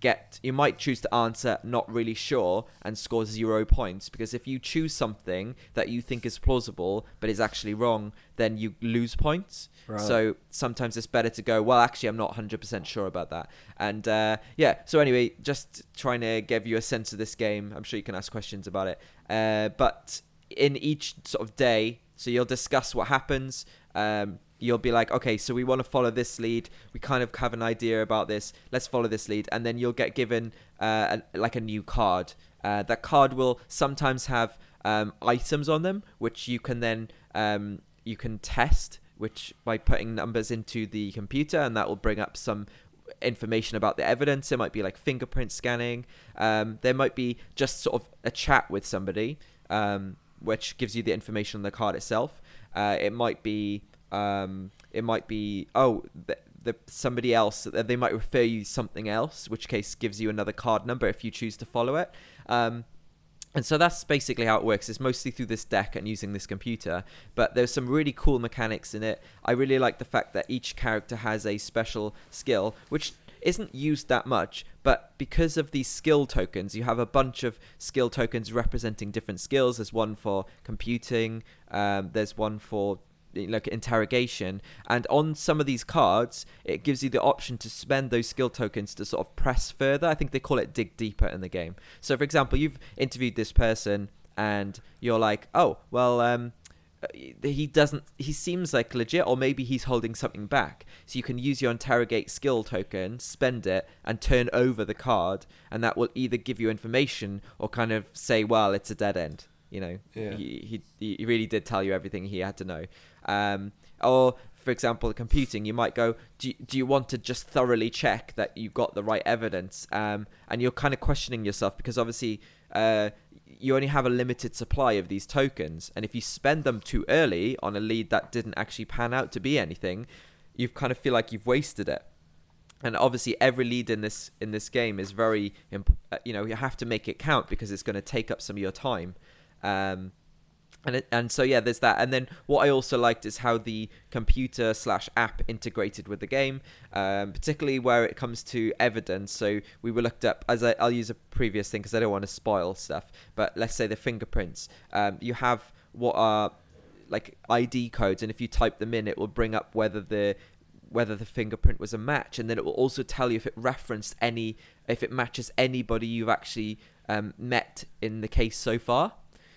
get you might choose to answer not really sure and score zero points because if you choose something that you think is plausible but is actually wrong then you lose points. Right. so sometimes it's better to go well actually i'm not 100% sure about that. And uh, yeah so anyway just trying to give you a sense of this game i'm sure you can ask questions about it. Uh, but in each sort of day so you'll discuss what happens um, you'll be like, okay, so we want to follow this lead. We kind of have an idea about this. Let's follow this lead, and then you'll get given uh, a, like a new card. Uh, that card will sometimes have um, items on them, which you can then um, you can test, which by putting numbers into the computer, and that will bring up some information about the evidence. It might be like fingerprint scanning. Um, there might be just sort of a chat with somebody, um, which gives you the information on the card itself. Uh, it might be um, it might be oh the, the somebody else they might refer you something else, which case gives you another card number if you choose to follow it. Um, and so that's basically how it works. It's mostly through this deck and using this computer. But there's some really cool mechanics in it. I really like the fact that each character has a special skill, which isn't used that much, but because of these skill tokens, you have a bunch of skill tokens representing different skills. There's one for computing, um, there's one for like interrogation. And on some of these cards it gives you the option to spend those skill tokens to sort of press further. I think they call it dig deeper in the game. So for example you've interviewed this person and you're like oh well um he doesn't he seems like legit or maybe he's holding something back. So you can use your interrogate skill token spend it and turn over the card and that will either give you information or kind of say well it's a dead end you know yeah. he, he, he really did tell you everything he had to know um, or for example, the computing, you might go, do you, do you want to just thoroughly check that you got the right evidence? Um, and you're kind of questioning yourself because obviously uh, you only have a limited supply of these tokens. And if you spend them too early on a lead that didn't actually pan out to be anything, you kind of feel like you've wasted it. And obviously, every lead in this in this game is very, uh, you know, you have to make it count because it's going to take up some of your time. Um, and it, and so yeah, there's that. And then what I also liked is how the computer slash app integrated with the game, um, particularly where it comes to evidence. So we were looked up as I, will use a previous thing because I don't want to spoil stuff. But let's say the fingerprints. Um, you have what are like ID codes, and if you type them in, it will bring up whether the whether the fingerprint was a match, and then it will also tell you if it referenced any, if it matches anybody you've actually um, met in the case so far.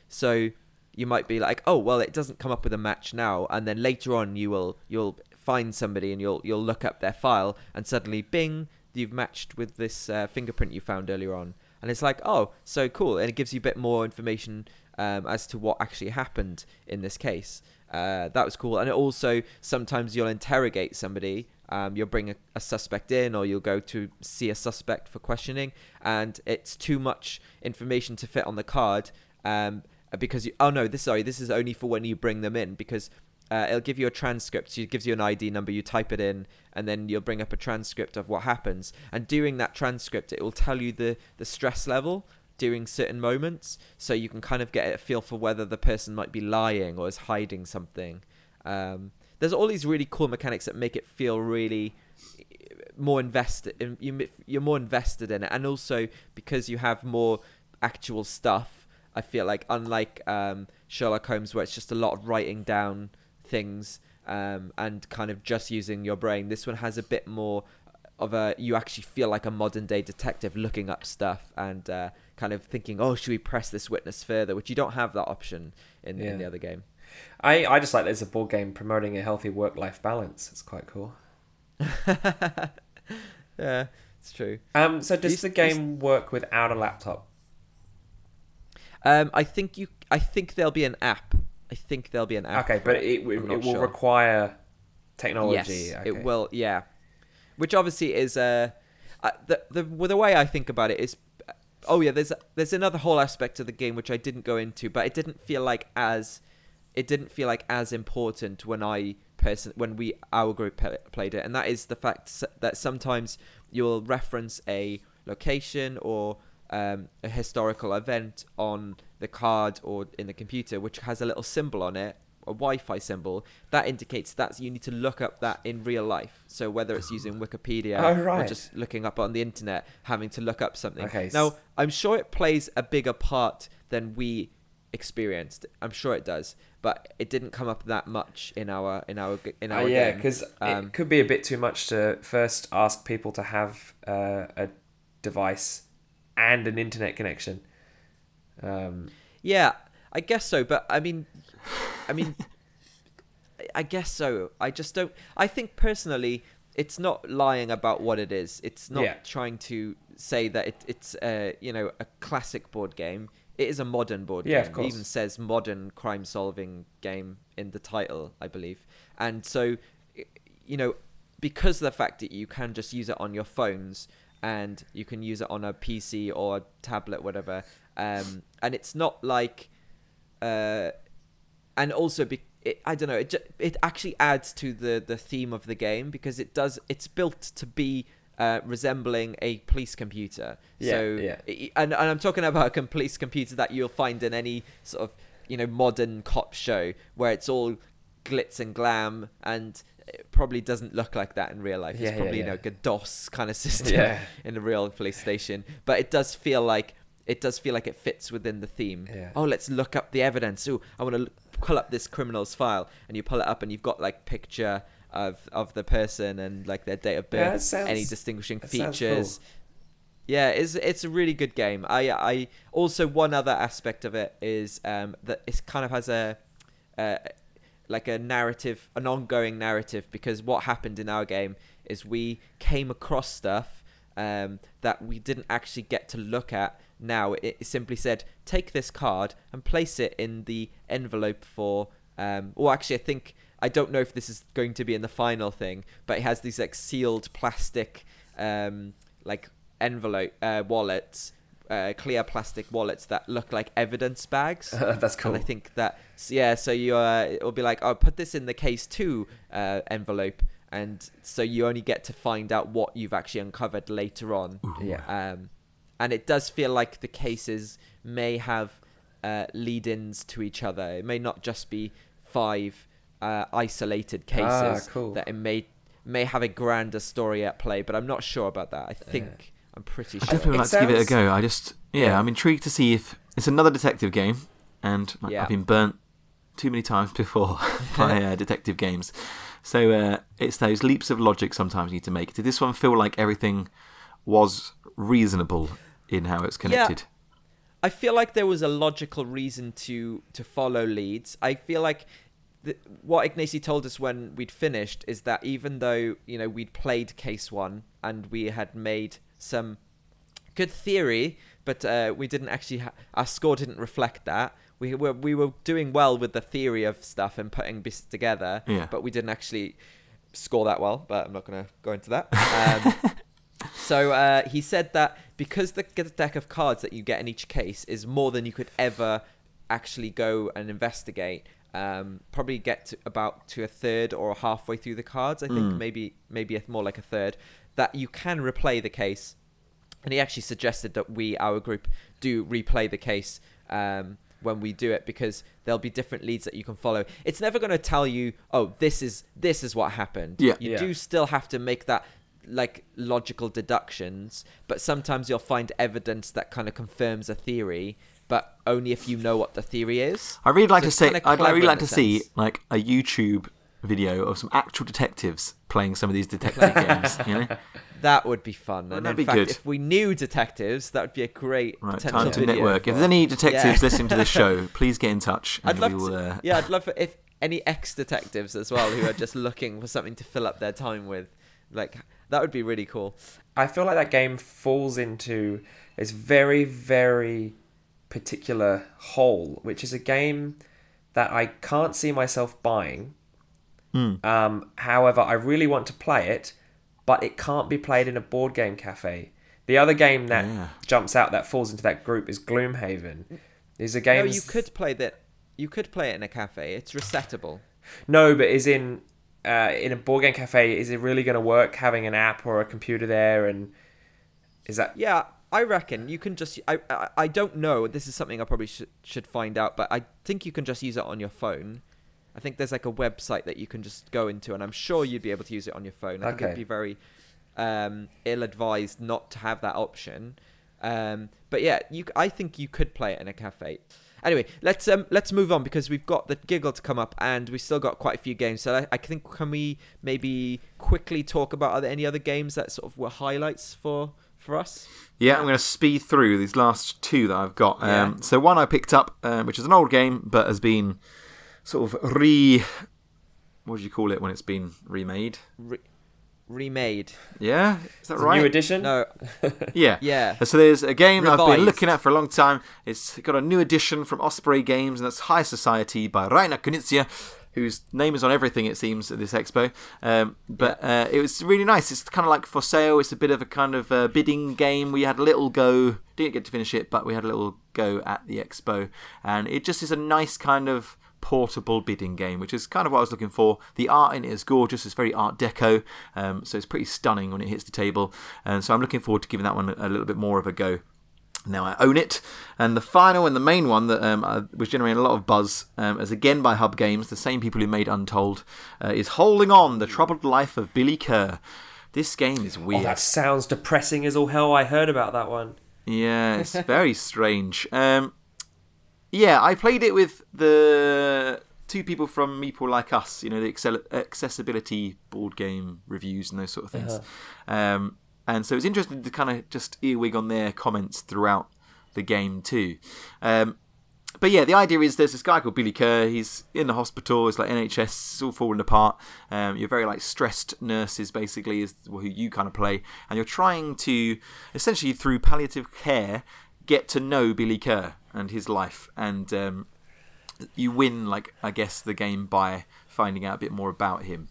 So you might be like, oh well, it doesn't come up with a match now, and then later on you will you'll find somebody and you'll you'll look up their file, and suddenly, bing, you've matched with this uh, fingerprint you found earlier on, and it's like, oh, so cool, and it gives you a bit more information um, as to what actually happened in this case. Uh, that was cool, and it also sometimes you'll interrogate somebody. Um, you'll bring a, a, suspect in, or you'll go to see a suspect for questioning, and it's too much information to fit on the card. Um, because you, oh no, this sorry, this is only for when you bring them in because uh, it'll give you a transcript. So it gives you an ID number, you type it in, and then you'll bring up a transcript of what happens. And during that transcript, it will tell you the the stress level during certain moments, so you can kind of get a feel for whether the person might be lying or is hiding something. Um, there's all these really cool mechanics that make it feel really more invested. In, you, you're more invested in it, and also because you have more actual stuff I feel like unlike um, Sherlock Holmes, where it's just a lot of writing down things um, and kind of just using your brain. This one has a bit more of a you actually feel like a modern day detective looking up stuff and uh, kind of thinking, oh, should we press this witness further? Which you don't have that option in, Yeah. in the other game. I, I just like there's a board game promoting a healthy work life balance. It's quite cool. yeah, it's true. Um, so does These- the game work without a laptop? Um, I think you. I think there'll be an app. I think there'll be an app. Okay, but it, it, it will sure. require technology. Yes, okay. it will. Yeah, which obviously is uh, uh the the the way I think about it is, oh yeah, there's there's another whole aspect of the game which I didn't go into, but it didn't feel like as it didn't feel like as important when I person when we our group pe- played it, and that is the fact that sometimes you'll reference a location or um, a historical event on the card or in the computer, which has a little symbol on it, a Wi-Fi symbol that indicates that you need to look up that in real life. So whether it's using Wikipedia Oh, or just looking up on the internet, having to look up something. Okay, Now I'm sure it plays a bigger part than we experienced. I'm sure it does, but it didn't come up that much in our in our in Uh, our yeah, because Um, it could be a bit too much to first ask people to have uh, a device and an internet connection. Um, Yeah, I guess so. But I mean, I mean, I guess so. I just don't. I think personally, it's not lying about what it is. It's not Yeah. trying to say that it, it's a you know a classic board game. It is a modern board Yeah, of game. course. It even says modern crime solving game in the title, I believe. And so, you know, because of the fact that you can just use it on your phones and you can use it on a PC or a tablet, whatever. Um, and it's not like, uh, and also be, it, I don't know, it ju- it actually adds to the the theme of the game because it does. It's built to be. Uh, resembling a police computer, Yeah, so yeah. and, and I'm talking about a police computer that you'll find in any sort of you know modern cop show where it's all glitz and glam and probably doesn't look like that in real life. Yeah, it's yeah, probably you know a DOS kind of system Yeah. in a real police station, but it does feel like it does feel like it fits within the theme. Yeah. Oh, let's look up the evidence. Ooh, I want to pull up this criminal's file, and you pull it up, and you've got like picture of of the person and like their date of birth, Yeah, sounds- any distinguishing features. cool. Yeah, it's it's a really good game. I I also one other aspect of it is um that it kind of has a uh, like a narrative, an ongoing narrative because what happened in our game is we came across stuff um that we didn't actually get to look at. Now it, simply said take this card and place it in the envelope for um actually I think I don't know if this is going to be in the final thing, but it has these like sealed plastic um like envelope uh, wallets, uh, clear plastic wallets that look like evidence bags. That's cool. And I think that yeah, so you uh, it'll be like, oh, put this in the case two uh, envelope, and so you only get to find out what you've actually uncovered later on. Yeah. Um, and it does feel like the cases may have uh, lead-ins to each other. It may not just be five uh, isolated cases. Ah, cool. That it may may have a grander story at play, but I'm not sure about that. I think I'm pretty I definitely would like to give it a go. I just, yeah, Yeah. I'm intrigued to see if it's another detective game, and like, Yeah. I've been burnt too many times before by uh, detective games. So uh, it's those leaps of logic sometimes you need to make. Did this one feel like everything was reasonable in how it's connected? I feel like there was a logical reason to to follow leads. I feel like the, what Ignacy told us when we'd finished is that even though you know we'd played case one and we had made some good theory, but uh, we didn't actually ha- our score didn't reflect that. We were we were doing well with the theory of stuff and putting bits together, Yeah. but we didn't actually score that well. But I'm not going to go into that. Um, so uh, he said that because the deck of cards that you get in each case is more than you could ever actually go and investigate, um, probably get to about to a third or halfway through the cards. I think maybe maybe a, more like a third. That you can replay the case, and he actually suggested that we, our group, do replay the case. Um, when we do it because there'll be different leads that you can follow it's never going to tell you oh this is this is what happened Yeah. you Yeah. do still have to make that like logical deductions but sometimes you'll find evidence that kind of confirms a theory but only if you know what the theory is. I really like so to say. Kind of I'd really like a to see like a YouTube video of some actual detectives playing some of these detective games. You know, That would be fun. Wouldn't and that in be fact, good? if we knew detectives, that would be a great right? potential Time to video network. If there's any detectives Yeah. listening to this show, please get in touch. I'd love we will, to. uh, Yeah, I'd love for if any ex detectives as well who are just looking for something to fill up their time with. Like that would be really cool. I feel like that game falls into this very, very particular hole, which is a game that I can't see myself buying. Hmm. Um, however, I really want to play it, but it can't be played in a board game cafe. The other game that Yeah. jumps out that falls into that group is Gloomhaven. These a game. No, you could play that. You could play it in a cafe. It's resettable. No, but is in uh, in a board game cafe. Is it really going to work having an app or a computer there? And is that Yeah, I reckon you can just. I I, I don't know. This is something I probably should should find out, but I think you can just use it on your phone. I think there's like a website that you can just go into, and I'm sure you'd be able to use it on your phone. I think it'd be very um, ill-advised not to have that option. Um, but yeah, you. c- I think you could play it in a cafe. Anyway, let's um let's move on because we've got the giggle to come up, and we've still got quite a few games. So I, I think can we maybe quickly talk about are there any other games that sort of were highlights for for us? Yeah, I'm going to speed through these last two that I've got. Yeah. Um, so one I picked up, um, which is an old game, but has been sort of re. What do you call it when it's been remade? Re- remade. Yeah, is that It's a right? new edition? No, Yeah. Yeah. So there's a game that I've been looking at for a long time. It's got a new edition from Osprey Games, and that's High Society by Rainer Knizia, whose name is on everything, it seems, at this expo. Um, but uh, it was really nice. It's kind of like for sale. It's a bit of a kind of uh, bidding game. We had a little go, didn't get to finish it, but we had a little go at the expo. And it just is a nice kind of portable bidding game, which is kind of what I was looking for. The art in it is gorgeous. It's very Art Deco, um, so it's pretty stunning when it hits the table. And so I'm looking forward to giving that one a little bit more of a go. Now I own it, and the final and the main one that um, was generating a lot of buzz, um, as again by Hub Games, the same people who made Untold, uh, is Holding On: The Troubled Life of Billy Kerr. This game is Oh, weird. that sounds depressing as all hell. I heard about that one. Yeah, it's very strange. Um, yeah, I played it with the two people from Meeple Like Us, you know, the accessibility board game reviews and those sort of things. Um, and so it's interesting to kind of just earwig on their comments throughout the game too. Um, but yeah, the idea is there's this guy called Billy Kerr. He's in the hospital. It's like NHS. It's all falling apart. Um, you're very like stressed nurses, basically, is who you kind of play, and you're trying to essentially through palliative care get to know Billy Kerr and his life, and um, you win like I guess the game by finding out a bit more about him.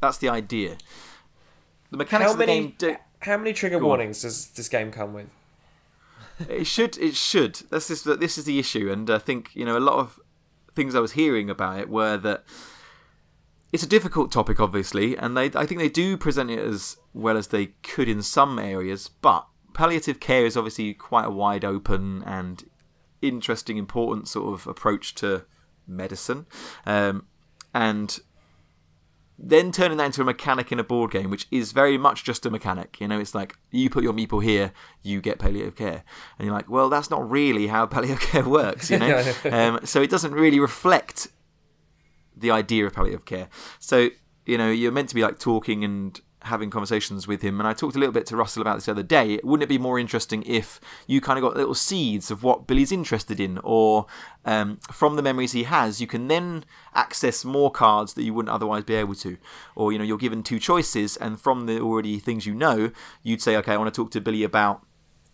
That's the idea. The mechanics How of the many? game do, How many trigger Go on. warnings does this game come with? It should. It should. That's this. This is the issue, and I think you know a lot of things I was hearing about it were that it's a difficult topic, obviously, and they. I think they do present it as well as they could in some areas, but palliative care is obviously quite a wide open and interesting, important sort of approach to medicine, um, and then turning that into a mechanic in a board game, which is very much just a mechanic. You know, it's like you put your meeple here, you get palliative care, and you're like, well, that's not really how palliative care works. You know, um, so it doesn't really reflect the idea of palliative care. So you know, you're meant to be like talking and having conversations with him. And I talked a little bit to Russell about this the other day. Wouldn't it be more interesting if you kind of got little seeds of what Billy's interested in, or um, from the memories he has, you can then access more cards that you wouldn't otherwise be able to, or you know, you're given two choices, and from the already things you know, you'd say, okay, I want to talk to Billy about.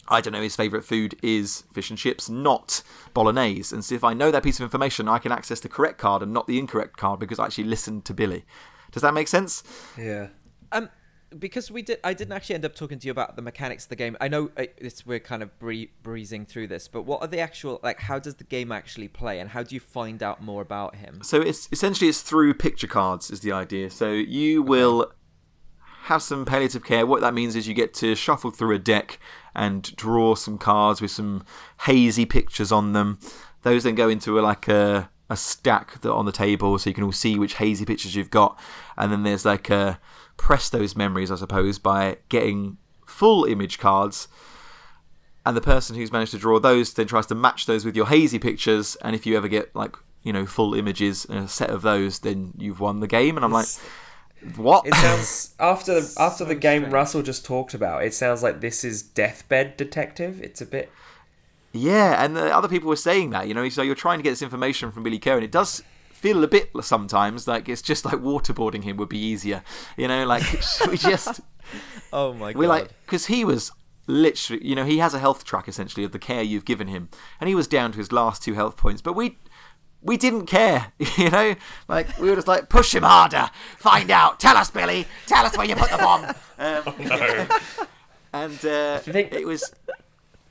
I don't know, his favourite food is fish and chips, not bolognese. And so if I know that piece of information, I can access the correct card and not the incorrect card because I actually listened to Billy. Does that make sense? Yeah. Um, because we did, I didn't actually end up talking to you about the mechanics of the game. I know uh, it's, we're kind of bree- breezing through this, but what are the actual like? How does the game actually play, and how do you find out more about him? So it's essentially it's through picture cards is the idea. So you will have some palliative care. What that means is you get to shuffle through a deck and draw some cards with some hazy pictures on them. Those then go into a, like a a stack that on the table, so you can all see which hazy pictures you've got. And then there's like a press those memories, I suppose, by getting full image cards and the person who's managed to draw those then tries to match those with your hazy pictures. And if you ever get like you know full images and a set of those, then you've won the game. And I'm like, what? It sounds after the, after the game strange. Russell just talked about. It sounds like this is Deathbed Detective. It's a bit. Yeah, and the other people were saying that, you know, so you're trying to get this information from Billy Kerr, and it does feel a bit sometimes like it's just like waterboarding him would be easier, you know, like we just Oh my god. we're like because he was literally, you know, he has a health track essentially of the care you've given him, and he was down to his last two health points, but we. We didn't care, you know. Like we were just like, push him harder, find out, tell us, Billy, tell us where you put the bomb. Um, and uh, you think- it was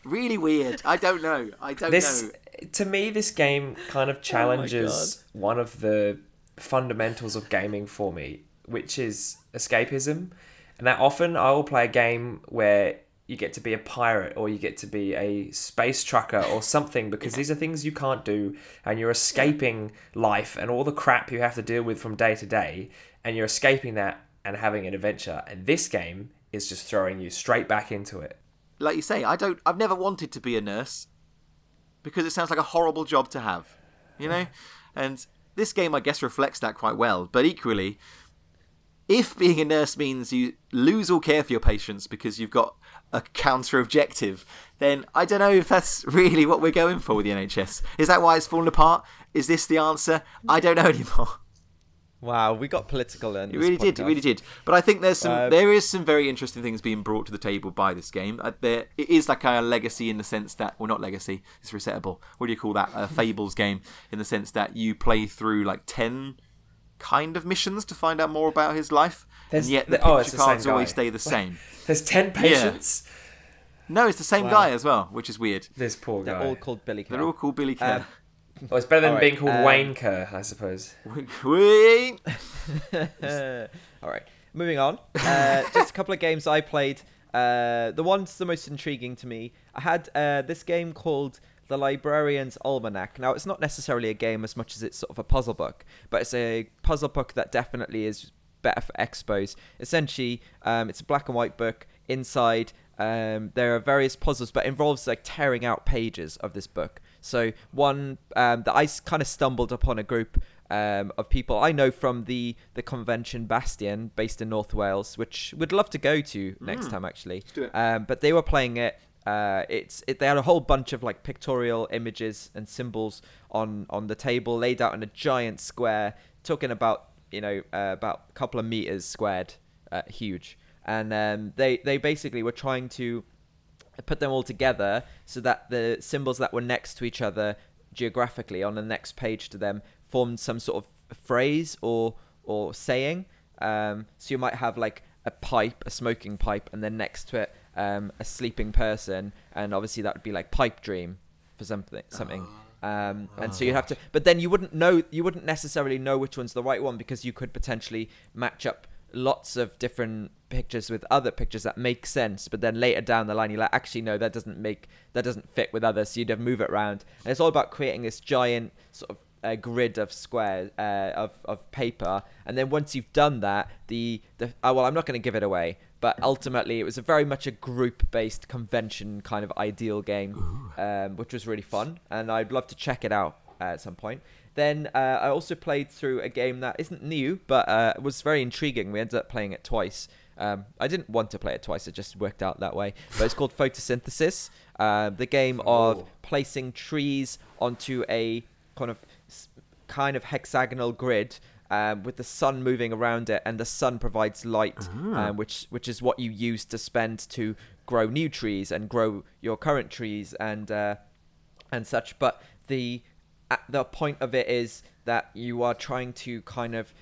really weird. I don't know. I don't This know. To me, this game kind of oh challenges one of the fundamentals of gaming for me, which is escapism. And that often I will play a game where you get to be a pirate or you get to be a space trucker or something because these are things you can't do and you're escaping life and all the crap you have to deal with from day to day and you're escaping that and having an adventure. And this game is just throwing you straight back into it. Like you say, I don't. I've never wanted to be a nurse because it sounds like a horrible job to have, you know. And this game, I guess, reflects that quite well. But equally, if being a nurse means you lose all care for your patients because you've got a counter objective, then I don't know if that's really what we're going for with the NHS. Is that why it's fallen apart? Is this the answer? I don't know anymore. Wow, we got political in It this really did. It really did. But I think there's some. Uh, there is some very interesting things being brought to the table by this game. Uh, there it is like a legacy in the sense that, well, not legacy. It's resettable. What do you call that? A Fables game in the sense that you play through like ten kind of missions to find out more about his life, There's- and yet the oh, it's picture the cards always stay the same. There's 10 patients. No, it's the same Wow. guy as well, which is weird. This poor guy. They're all called Billy They're all called Billy Kerr. Um, Well, it's better than Alright, being called um, Wayne Kerr, I suppose. Wait. All right, moving on. Uh, just a couple of games I played. Uh, the one's the most intriguing to me. I had uh, this game called The Librarian's Almanac. Now, it's not necessarily a game as much as it's sort of a puzzle book, but it's a puzzle book that definitely is better for expos. Essentially, um, it's a black and white book. Inside, um, there are various puzzles, but it involves like tearing out pages of this book. So one um, that I kind of stumbled upon a group um, of people I know from the the convention Bastion, based in North Wales, which we'd love to go to next time actually. do it. Um, but they were playing it. Uh, it's it, they had a whole bunch of like pictorial images and symbols on on the table, laid out in a giant square, talking about you know uh, about a couple of meters squared, uh, huge. And um, they they basically were trying to put them all together so that the symbols that were next to each other geographically on the next page to them formed some sort of phrase or or saying. Um, so you might have like a pipe, a smoking pipe, and then next to it um, a sleeping person, and obviously that would be like pipe dream for something something. Um, and so you'd have to, but then you wouldn't know, you wouldn't necessarily know which one's the right one because you could potentially match up lots of different pictures with other pictures that make sense but then later down the line you're like actually no that doesn't make that doesn't fit with others so you'd have move it around. And it's all about creating this giant sort of uh, grid of squares uh, of, of paper and then once you've done that the, the oh, well i'm not going to give it away but ultimately it was a very much a group based convention kind of ideal game um, which was really fun and i'd love to check it out uh, at some point then uh, I also played through a game that isn't new, but uh, was very intriguing. We ended up playing it twice. Um, I didn't want to play it twice; it just worked out that way. But it's called Photosynthesis, uh, the game of Oh. placing trees onto a kind of kind of hexagonal grid. Um, with the sun moving around it, and the sun provides light, um, which which is what you use to spend to grow new trees and grow your current trees and uh, and such. But the the point of it is that you are trying to kind of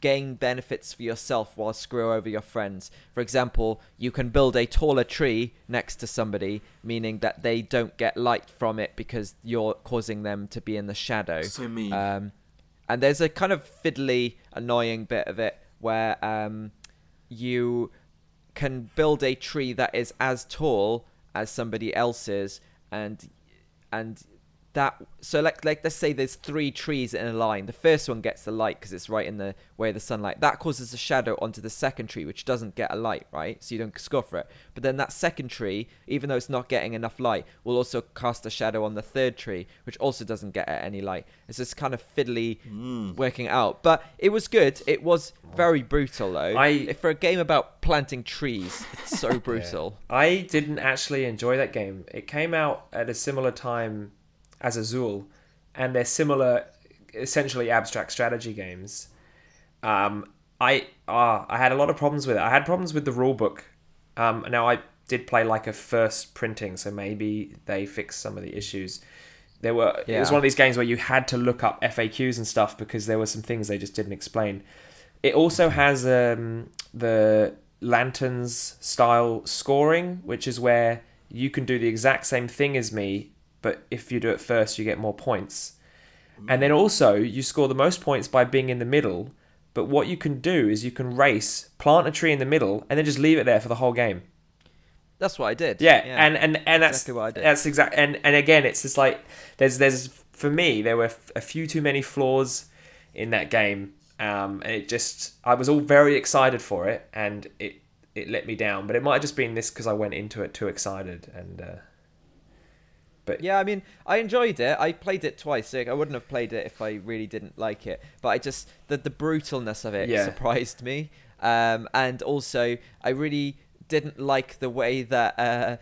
gain benefits for yourself while screw over your friends. For example, you can build a taller tree next to somebody, meaning that they don't get light from it because you're causing them to be in the shadow. So mean. Um, and there's a kind of fiddly, annoying bit of it where um, you can build a tree that is as tall as somebody else's, and and that so like like let's say there's three trees in a line. The first one gets the light because it's right in the way of the sunlight that causes a shadow onto the second tree which doesn't get a light right? So you don't score for it. But then that second tree even though it's not getting enough light will also cast a shadow on the third tree which also doesn't get any light. It's just kind of fiddly mm. working out. But it was good. It was very brutal though. I- for a game about planting trees it's so brutal. I didn't actually enjoy that game. It came out at a similar time as Azul, and they're similar, essentially abstract strategy games. Um, I ah, I had a lot of problems with it. I had problems with the rule book. Um, now I did play like a first printing, so maybe they fixed some of the issues. There were it was one of these games where you had to look up FAQs and stuff because there were some things they just didn't explain. It also has um, the lanterns style scoring, which is where you can do the exact same thing as me, but if you do it first, you get more points. And then also, you score the most points by being in the middle. But what you can do is you can race, plant a tree in the middle, and then just leave it there for the whole game. that's what i did Yeah, and and and that's Exactly what I did. that's exact. And and again, it's just like there's there's for me there were a few too many flaws in that game. Um, and it just I was all very excited for it, and it it let me down. But it might have just been this because I went into it too excited, and uh, but Yeah, I mean, I enjoyed it. I played it twice. I wouldn't have played it if I really didn't like it. But I just the the brutalness of it Yeah. surprised me. Um, and also I really didn't like the way that uh,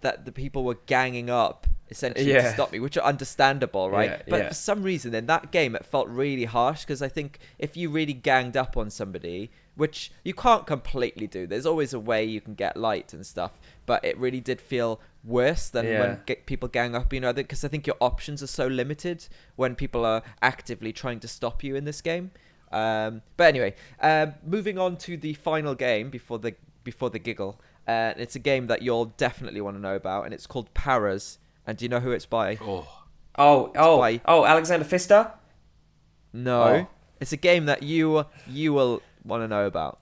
that the people were ganging up essentially to stop me, which are understandable, right? Yeah, but yeah. for some reason in that game it felt really harsh because I think if you really ganged up on somebody, which you can't completely do, there's always a way you can get light and stuff, but it really did feel worse than Yeah. when get people gang up, you know, because I think your options are so limited when people are actively trying to stop you in this game. Um, but anyway, um, moving on to the final game before the before the giggle. Uh, it's a game that you'll definitely want to know about, and it's called Paras. And do you know who it's by? Oh, oh oh by- oh Alexander Pfister. No, Oh. it's a game that you you will want to know about.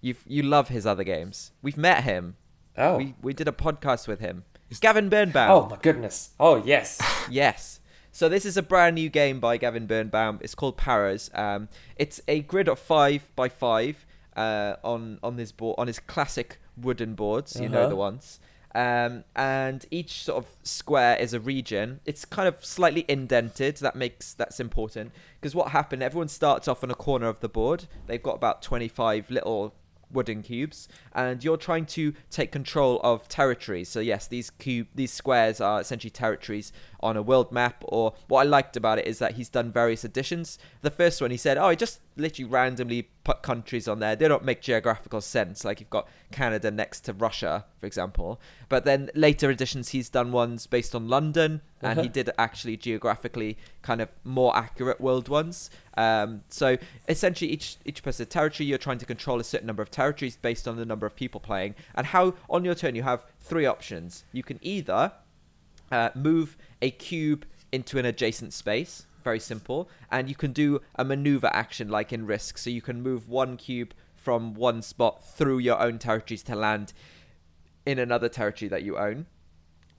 You you love his other games. We've met him. Oh We we did a podcast with him. Gavin Birnbaum. oh my goodness. Oh yes. Yes. So this is a brand new game by Gavin Birnbaum. It's called Paras. Um, it's a grid of five by five uh, on on this board on his classic wooden boards. You know Uh-huh. the ones. Um, and each sort of square is a region. It's kind of slightly indented. That makes that's important because what happened? Everyone starts off on a corner of the board. They've got about twenty five little wooden cubes and you're trying to take control of territories. So yes these cube these squares are essentially territories on a world map or what i liked about it is that he's done various additions the first one he said oh i just literally randomly put countries on there. They don't make geographical sense like you've got canada next to russia for example. But then later editions he's done ones based on london and he Uh-huh. did actually geographically kind of more accurate world ones. Um, so essentially each each person territory you're trying to control a certain number of territories based on the number of people playing. And how on your turn you have three options. You can either uh, move a cube into an adjacent space very simple and you can do a maneuver action like in risk so you can move one cube from one spot through your own territories to land in another territory that you own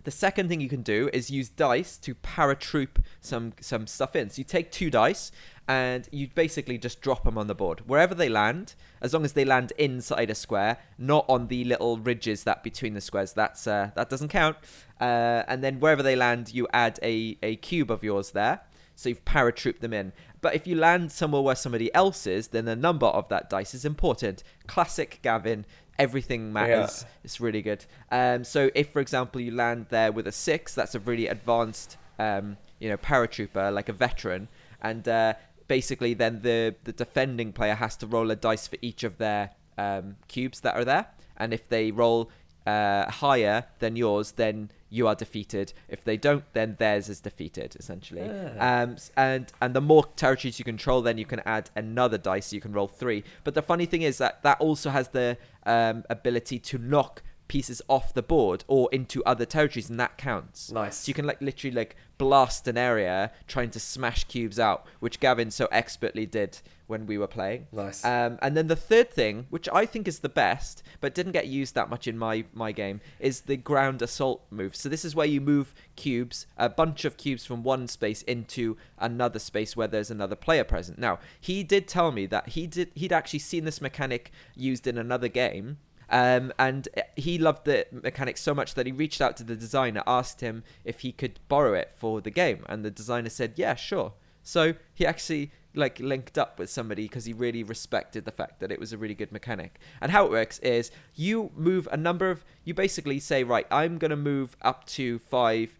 the second thing you can do is use dice to paratroop some some stuff in. So you take two dice and you basically just drop them on the board wherever they land, as long as they land inside a square, not on the little ridges that between the squares. That's uh, that doesn't count. Uh, and then wherever they land, you add a a cube of yours there. So you've paratrooped them in. But if you land somewhere where somebody else is, then the number of that dice is important. Classic Gavin. Everything matters. It's really good. Um, so if, for example, you land there with a six, that's a really advanced, um, you know, paratrooper, like a veteran, and uh, basically then the the defending player has to roll a dice for each of their um, cubes that are there, and if they roll uh, higher than yours, then you are defeated. If they don't, then theirs is defeated, essentially. Um, and and the more territories you control, then you can add another dice. So you can roll three. But the funny thing is that that also has the um, ability to knock pieces off the board or into other territories, and that counts. Nice. So you can like literally like blast an area trying to smash cubes out, which Gavin so expertly did when we were playing. Nice. Um, and then the third thing, which I think is the best, but didn't get used that much in my my game, is the ground assault move. So this is where you move cubes, a bunch of cubes from one space into another space where there's another player present. Now he did tell me that he did he'd actually seen this mechanic used in another game. Um, and he loved the mechanic so much that he reached out to the designer, asked him if he could borrow it for the game, and the designer said, "Yeah, sure." So he actually like linked up with somebody because he really respected the fact that it was a really good mechanic. And how it works is you move a number of you basically say, right, I'm gonna move up to five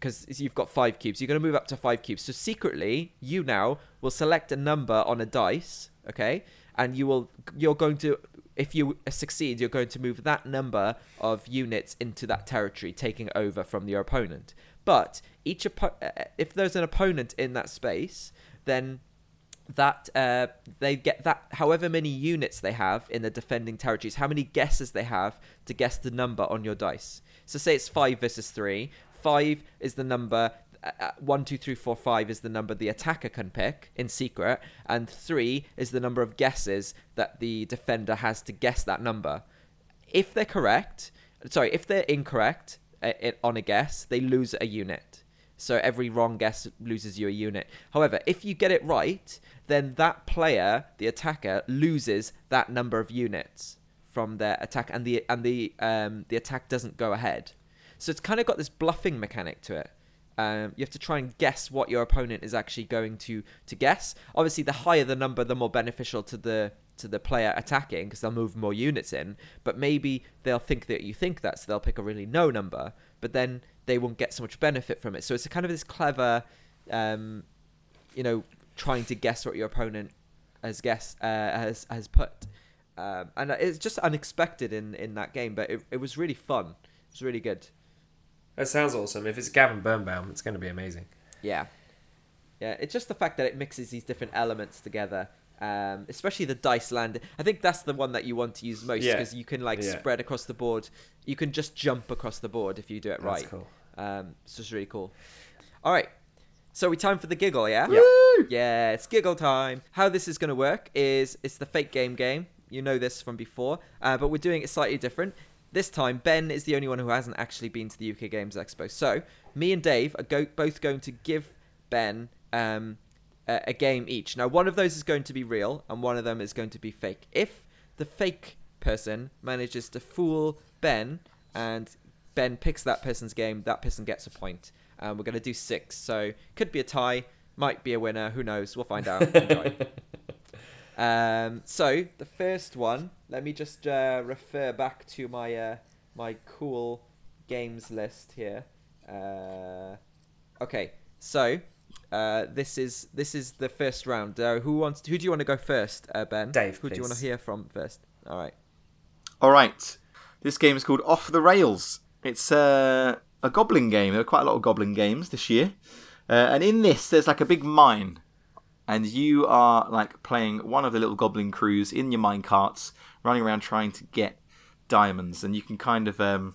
because you've got five cubes. You're gonna move up to five cubes. So secretly, you now will select a number on a dice, okay, and you will you're going to if you succeed, you're going to move that number of units into that territory, taking over from your opponent. But each oppo- uh, if there's an opponent in that space, then that uh, they get that however many units they have in the defending territories, how many guesses they have to guess the number on your dice. So say it's five versus three. Five is the number. Uh, uh, one, two, three, four, five is the number the attacker can pick in secret, and three is the number of guesses that the defender has to guess that number. If they're correct, sorry, if they're incorrect uh, it, on a guess, they lose a unit. So every wrong guess loses you a unit. However, if you get it right, then that player, the attacker, loses that number of units from their attack, and the and the um, the attack doesn't go ahead. So it's kind of got this bluffing mechanic to it. Um, you have to try and guess what your opponent is actually going to to guess. Obviously, the higher the number, the more beneficial to the to the player attacking because they'll move more units in. But maybe they'll think that you think that, so they'll pick a really low number. But then they won't get so much benefit from it. So it's a kind of this clever, um, you know, trying to guess what your opponent has guessed uh, has has put. Um, and it's just unexpected in, in that game, but it, it was really fun. It was really good. That sounds awesome. If it's Gavin Birnbaum, it's going to be amazing. Yeah, yeah. It's just the fact that it mixes these different elements together, um, especially the dice land. I think that's the one that you want to use most Yeah. because you can like Yeah. spread across the board. You can just jump across the board if you do it That's right. cool. Um, it's just really cool. All right. So we time for the giggle, yeah? Yeah. Yeah, it's giggle time. How this is going to work is it's the fake game game. You know this from before, uh, but we're doing it slightly different. This time, Ben is the only one who hasn't actually been to the UK Games Expo. So me and Dave are go- both going to give Ben um, a-, a game each. Now, one of those is going to be real, and one of them is going to be fake. If the fake person manages to fool Ben, and Ben picks that person's game, that person gets a point. Um, we're going to do six, so could be a tie, might be a winner. Who knows? We'll find out. Um, so the first one, let me just uh, refer back to my uh, my cool games list here. Uh, okay, so uh, this is this is the first round. Uh, who wants? Who do you want to go first, uh, Ben? Dave, Who do you want to hear from first? All right. All right. This game is called Off the Rails. It's uh, a goblin game. There are quite a lot of goblin games this year. Uh, and in this, there's like a big mine. And you are like playing one of the little goblin crews in your mine carts, running around trying to get diamonds. And you can kind of um,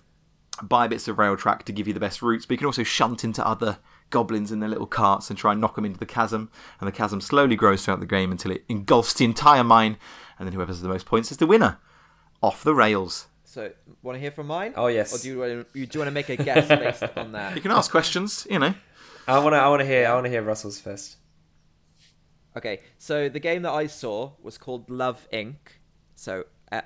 buy bits of rail track to give you the best routes, but you can also shunt into other goblins in their little carts and try and knock them into the chasm. And the chasm slowly grows throughout the game until it engulfs the entire mine. And then whoever has the most points is the winner. Off the rails. So, want to hear from mine? Oh, yes. Or do you want to, you want to make a guess based on that? You can ask questions, you know. I want to. I want to hear. I want to hear Russell's first. Okay, so the game that I saw was called Love Inc. So uh,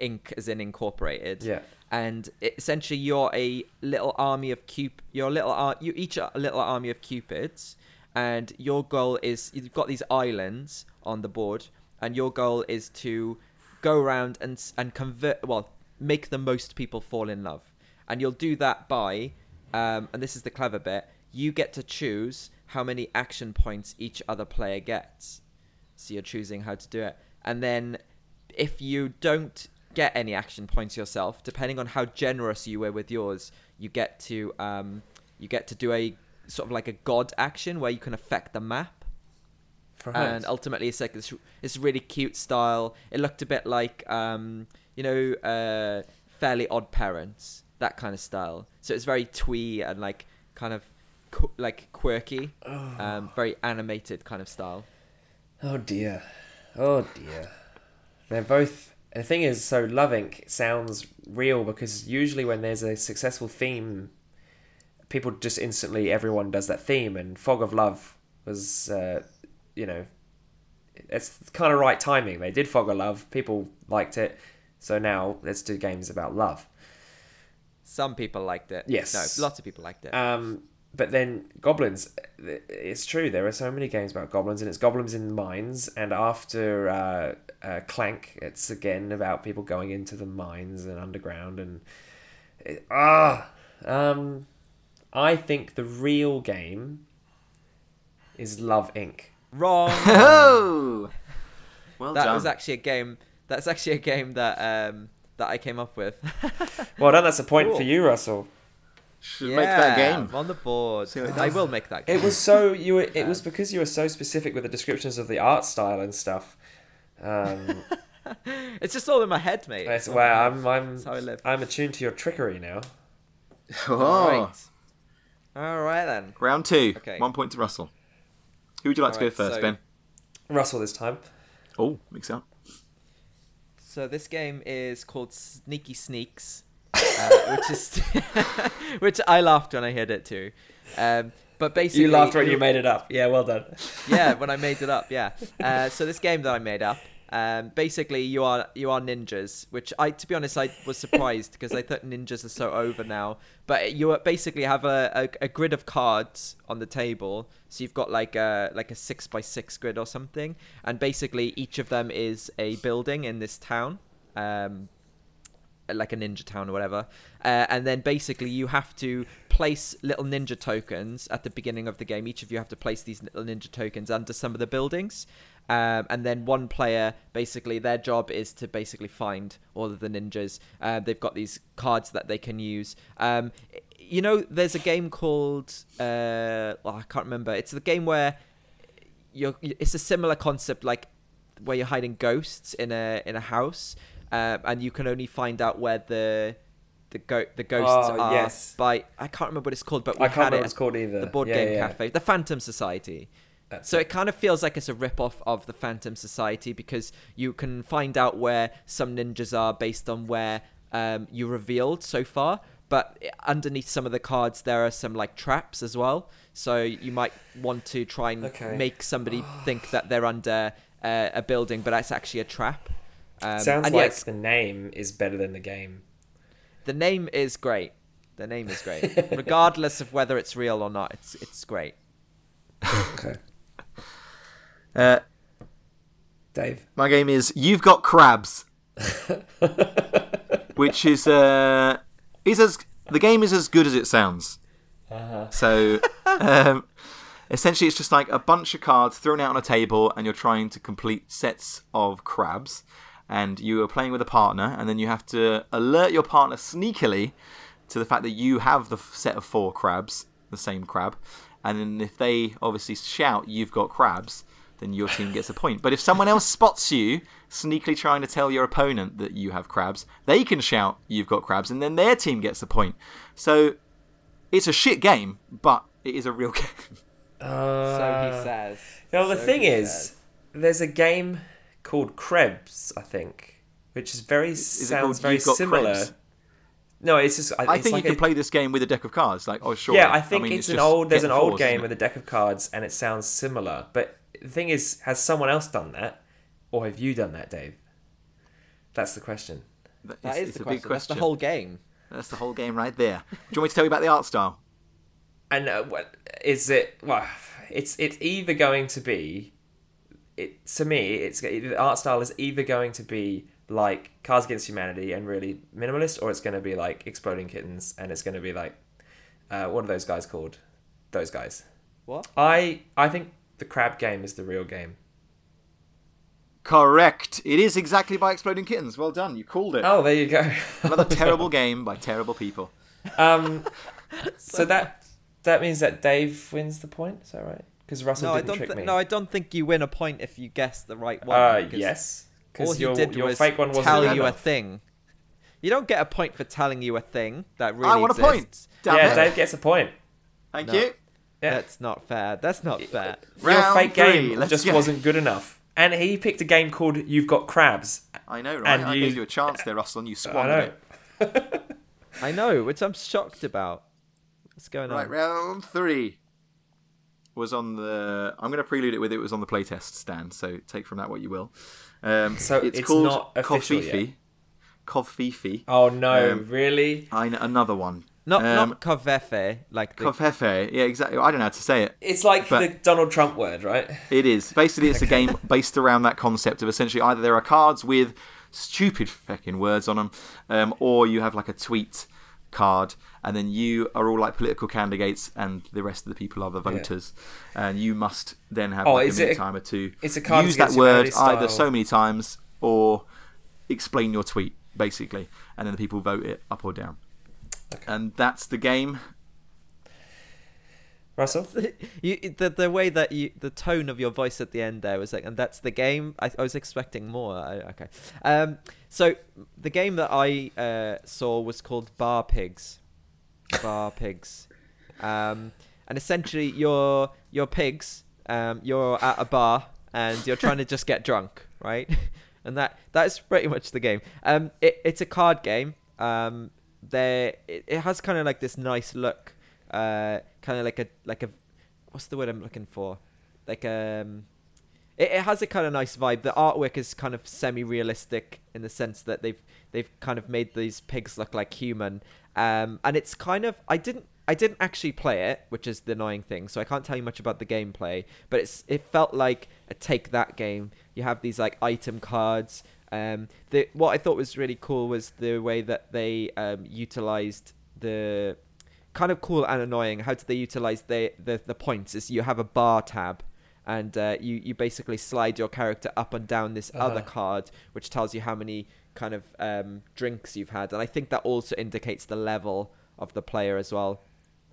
Inc. as in incorporated. Yeah. And essentially, you're a little army of cup. You're a little. Ar- you each a little army of cupids, and your goal is you've got these islands on the board, and your goal is to go around and and convert. Well, make the most people fall in love, and you'll do that by. Um, and this is the clever bit. You get to choose how many action points each other player gets. So you're choosing how to do it. And then if you don't get any action points yourself, depending on how generous you were with yours, you get to um, you get to do a sort of like a god action where you can affect the map. And ultimately, it's like this, this really cute style. It looked a bit like, um, you know, uh, Fairly Odd Parents, that kind of style. So it's very twee and like kind of qu- like quirky, um, very animated kind of style. Oh dear. Oh dear. They're both. The thing is, so Love Inc. sounds real because usually when there's a successful theme, people just instantly, everyone does that theme. And Fog of Love was, uh, you know, it's kind of right timing. They did Fog of Love, people liked it. So now let's do games about love. Some people liked it. Yes. No, lots of people liked it. Um, but then goblins, it's true. There are so many games about goblins, and it's goblins in mines. And after uh, uh, Clank, it's again about people going into the mines and underground. And it, ah, um, I think the real game is Love Inc. Wrong. Oh, well that done. was actually a game. That's actually a game that um that I came up with. Well done. That's a point Cool. for you, Russell. Should make that game. I'm on the board. See I will make that game. It was so you. Were, it was because you were so specific with the descriptions of the art style and stuff. Um, It's just all in my head, mate. That's wow, I'm I'm That's how I live. I'm attuned to your trickery now. Oh. All right. All right then. Round two. Okay. One point to Russell. Who would you like to go first, so- Ben? Russell this time. Oh, mix up. So this game is called Sneaky Sneaks, uh, which is which I laughed when I heard it too. Um, but basically, You laughed when you made it up. Yeah, well done. yeah, when I made it up, yeah. Uh, so this game that I made up, um, basically you are you are ninjas, which I, to be honest, I was surprised because I thought ninjas are so over now. But you basically have a, a, a grid of cards on the table, so you've got like a like a six by six grid or something, and basically each of them is a building in this town. Um, like a ninja town or whatever. Uh, and then basically you have to place little ninja tokens at the beginning of the game. Each of you have to place these little ninja tokens under some of the buildings. Um, and then one player basically their job is to basically find all of the ninjas. Uh, they've got these cards that they can use. Um, you know there's a game called uh, oh, i can't remember. It's the game where you're it's a similar concept like where you're hiding ghosts in a in a house uh, and you can only find out where the the go- the ghosts Oh, are yes. by I can't remember what it's called, but we I can't remember it what it's called either. the board Yeah, game yeah, cafe, the Phantom Society. That's So it. it kind of feels like it's a rip off of the Phantom Society because you can find out where some ninjas are based on where um, you revealed so far. But underneath some of the cards, there are some like traps as well. So you might want to try and Okay. make somebody think that they're under uh, a building, but it's actually a trap. Um, Sounds and like yes, the name is better than the game. the name is great. The name is great, regardless of whether it's real or not. It's it's great. Okay. Uh, Dave. my game is You've Got Crabs, which is uh, is as the game is as good as it sounds. Uh-huh. So um, essentially, it's just like a bunch of cards thrown out on a table, and you're trying to complete sets of crabs. And you are playing with a partner, and then you have to alert your partner sneakily to the fact that you have the set of four crabs, the same crab. And then if they obviously shout, "You've got crabs," then your team gets a point. But if someone else spots you sneakily trying to tell your opponent that you have crabs, they can shout, "You've got crabs," and then their team gets a point. So it's a shit game, but it is a real game. Uh, So he says. No, the So thing is, says. there's a game called Krebs, I think, which is very it sounds very You've similar. Krebs? No, it's just. I it's think like you can a- play this game with a deck of cards. Like, oh, sure. Yeah, I think mean, it's, an old. There's an old fours, game with a deck of cards, and it sounds similar. But the thing is, has someone else done that, or have you done that, Dave? That's the question. That That is is it's the a question. big question. That's the whole game. That's the whole game right there. Do you want me to tell you about the art style? And uh, what is it? Well, it's it's either going to be, it to me, it's the art style is either going to be like Cards Against Humanity and really minimalist, or it's going to be like Exploding Kittens, and it's going to be like, uh, what are those guys called? Those guys. What? I I think the crab game is the real game. Correct. It is exactly by Exploding Kittens. Well done. You called it. Oh, there you go. Another terrible game by terrible people. Um, so that that means that Dave wins the point. Is that right? Because Russell No, I didn't don't. trick Thi- me. no, I don't think you win a point if you guess the right one. uh, because yes. All Because he your, did your was fake one wasn't tell good you a thing. You don't get a point for telling you a thing that really I want a point. Damn yeah, it. Dave gets a point. Thank No. you. Yeah. That's not fair. That's not fair. Your Round fake three, game let's just go. wasn't good enough. And he picked a game called You've Got Crabs. I know, right? And I you- gave you a chance there, Russell, and you I know. it. I know, which I'm shocked about. What's going Right, on? Right, round three was on the. I'm going to prelude it with it was on the playtest stand, so take from that what you will. Um, So it's, it's called not official Kofifi. Kofifi. Oh no, Um, really? I know another one. Not um, not Koveffe, like the, Kofefe. Yeah, exactly. I don't know how to say it. It's like but- the Donald Trump word, right? It is. Basically, it's a game based around that concept of essentially either there are cards with stupid fucking words on them, um, or you have like a tweet card, and then you are all like political candidates, and the rest of the people are the voters, and you must then have Oh, like a is it minute a- timer to it's a card use that word either so many times or explain your tweet, basically, and then the people vote it up or down. And that's the game. Russell? you, the the way that you the tone of your voice at the end there was like, and that's the game. I, I was expecting more. I, okay, um, so the game that I uh, saw was called Bar Pigs. Bar Pigs, um, and essentially you're you're pigs. Um, you're at a bar and you're trying to just get drunk, right? and that that is pretty much the game. Um, it, it's a card game. Um, there it, it has kind of like this nice look uh, kind of like a like a what's the word I'm looking for? Like um, it, it has a kind of nice vibe. The artwork is kind of semi-realistic in the sense that they've they've kind of made these pigs look like human. Um, and it's kind of I didn't I didn't actually play it, which is the annoying thing. So I can't tell you much about the gameplay. But it's it felt like a take that game. You have these like item cards. Um, the what I thought was really cool was the way that they um, utilized the kind of cool and annoying. How did they utilize the the, the points? Is you have a bar tab, and uh, you you basically slide your character up and down this other Uh-huh. card, which tells you how many kind of um, drinks you've had, and I think that also indicates the level of the player as well.